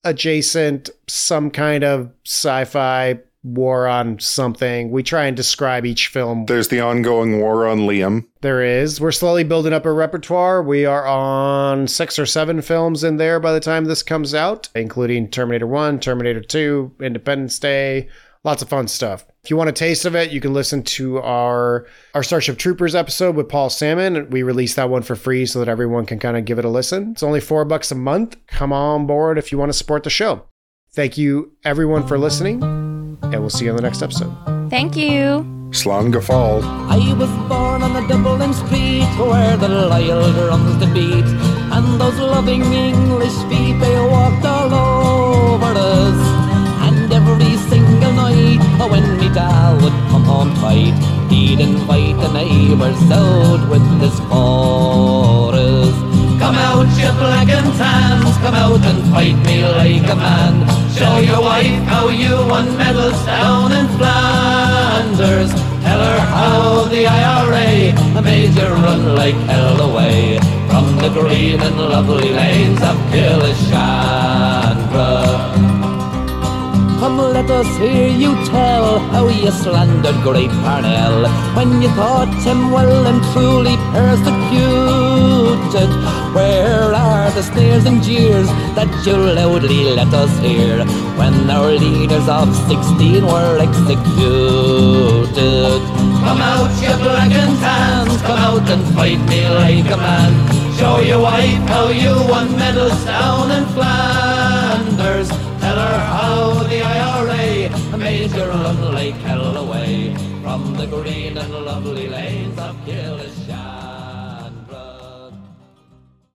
adjacent, some kind of sci fi war on something. We try and describe each film There's the ongoing war on Liam. there is. We're slowly building up a repertoire. We are on six or seven films in there by the time this comes out, including Terminator 1, Terminator 2, Independence Day. Lots of fun stuff. If you want a taste of it, you can listen to our our Starship Troopers episode with Paul Salmon. We released that one for free so that everyone can kind of give it a listen. It's only four bucks a month. Come on board if you want to support the show. Thank you everyone for listening, and we'll see you on the next episode. Thank you. Slanga Fall. I was born on the Dublin street where the Lyle drums the beat, and those loving English feet they walked all over us. Oh, when me dad would come home tight, he'd invite the neighbours out with his chorus. Come out, you black and tans, come out and fight me like a man. Show your wife how you won medals down in Flanders. Tell her how the IRA made you run like hell away from the green and lovely lanes of Killeshandra. Let us hear you tell how you slandered great Parnell when you thought him well and truly persecuted. Where are the sneers and jeers that you loudly let us hear when our leaders of 16 were executed? Come out, you black and tans, come out and fight me like a man. Show your wife how you won medals down in Flanders. Tell her how the IRA made you run like hell away from the green and lovely lanes of Killis.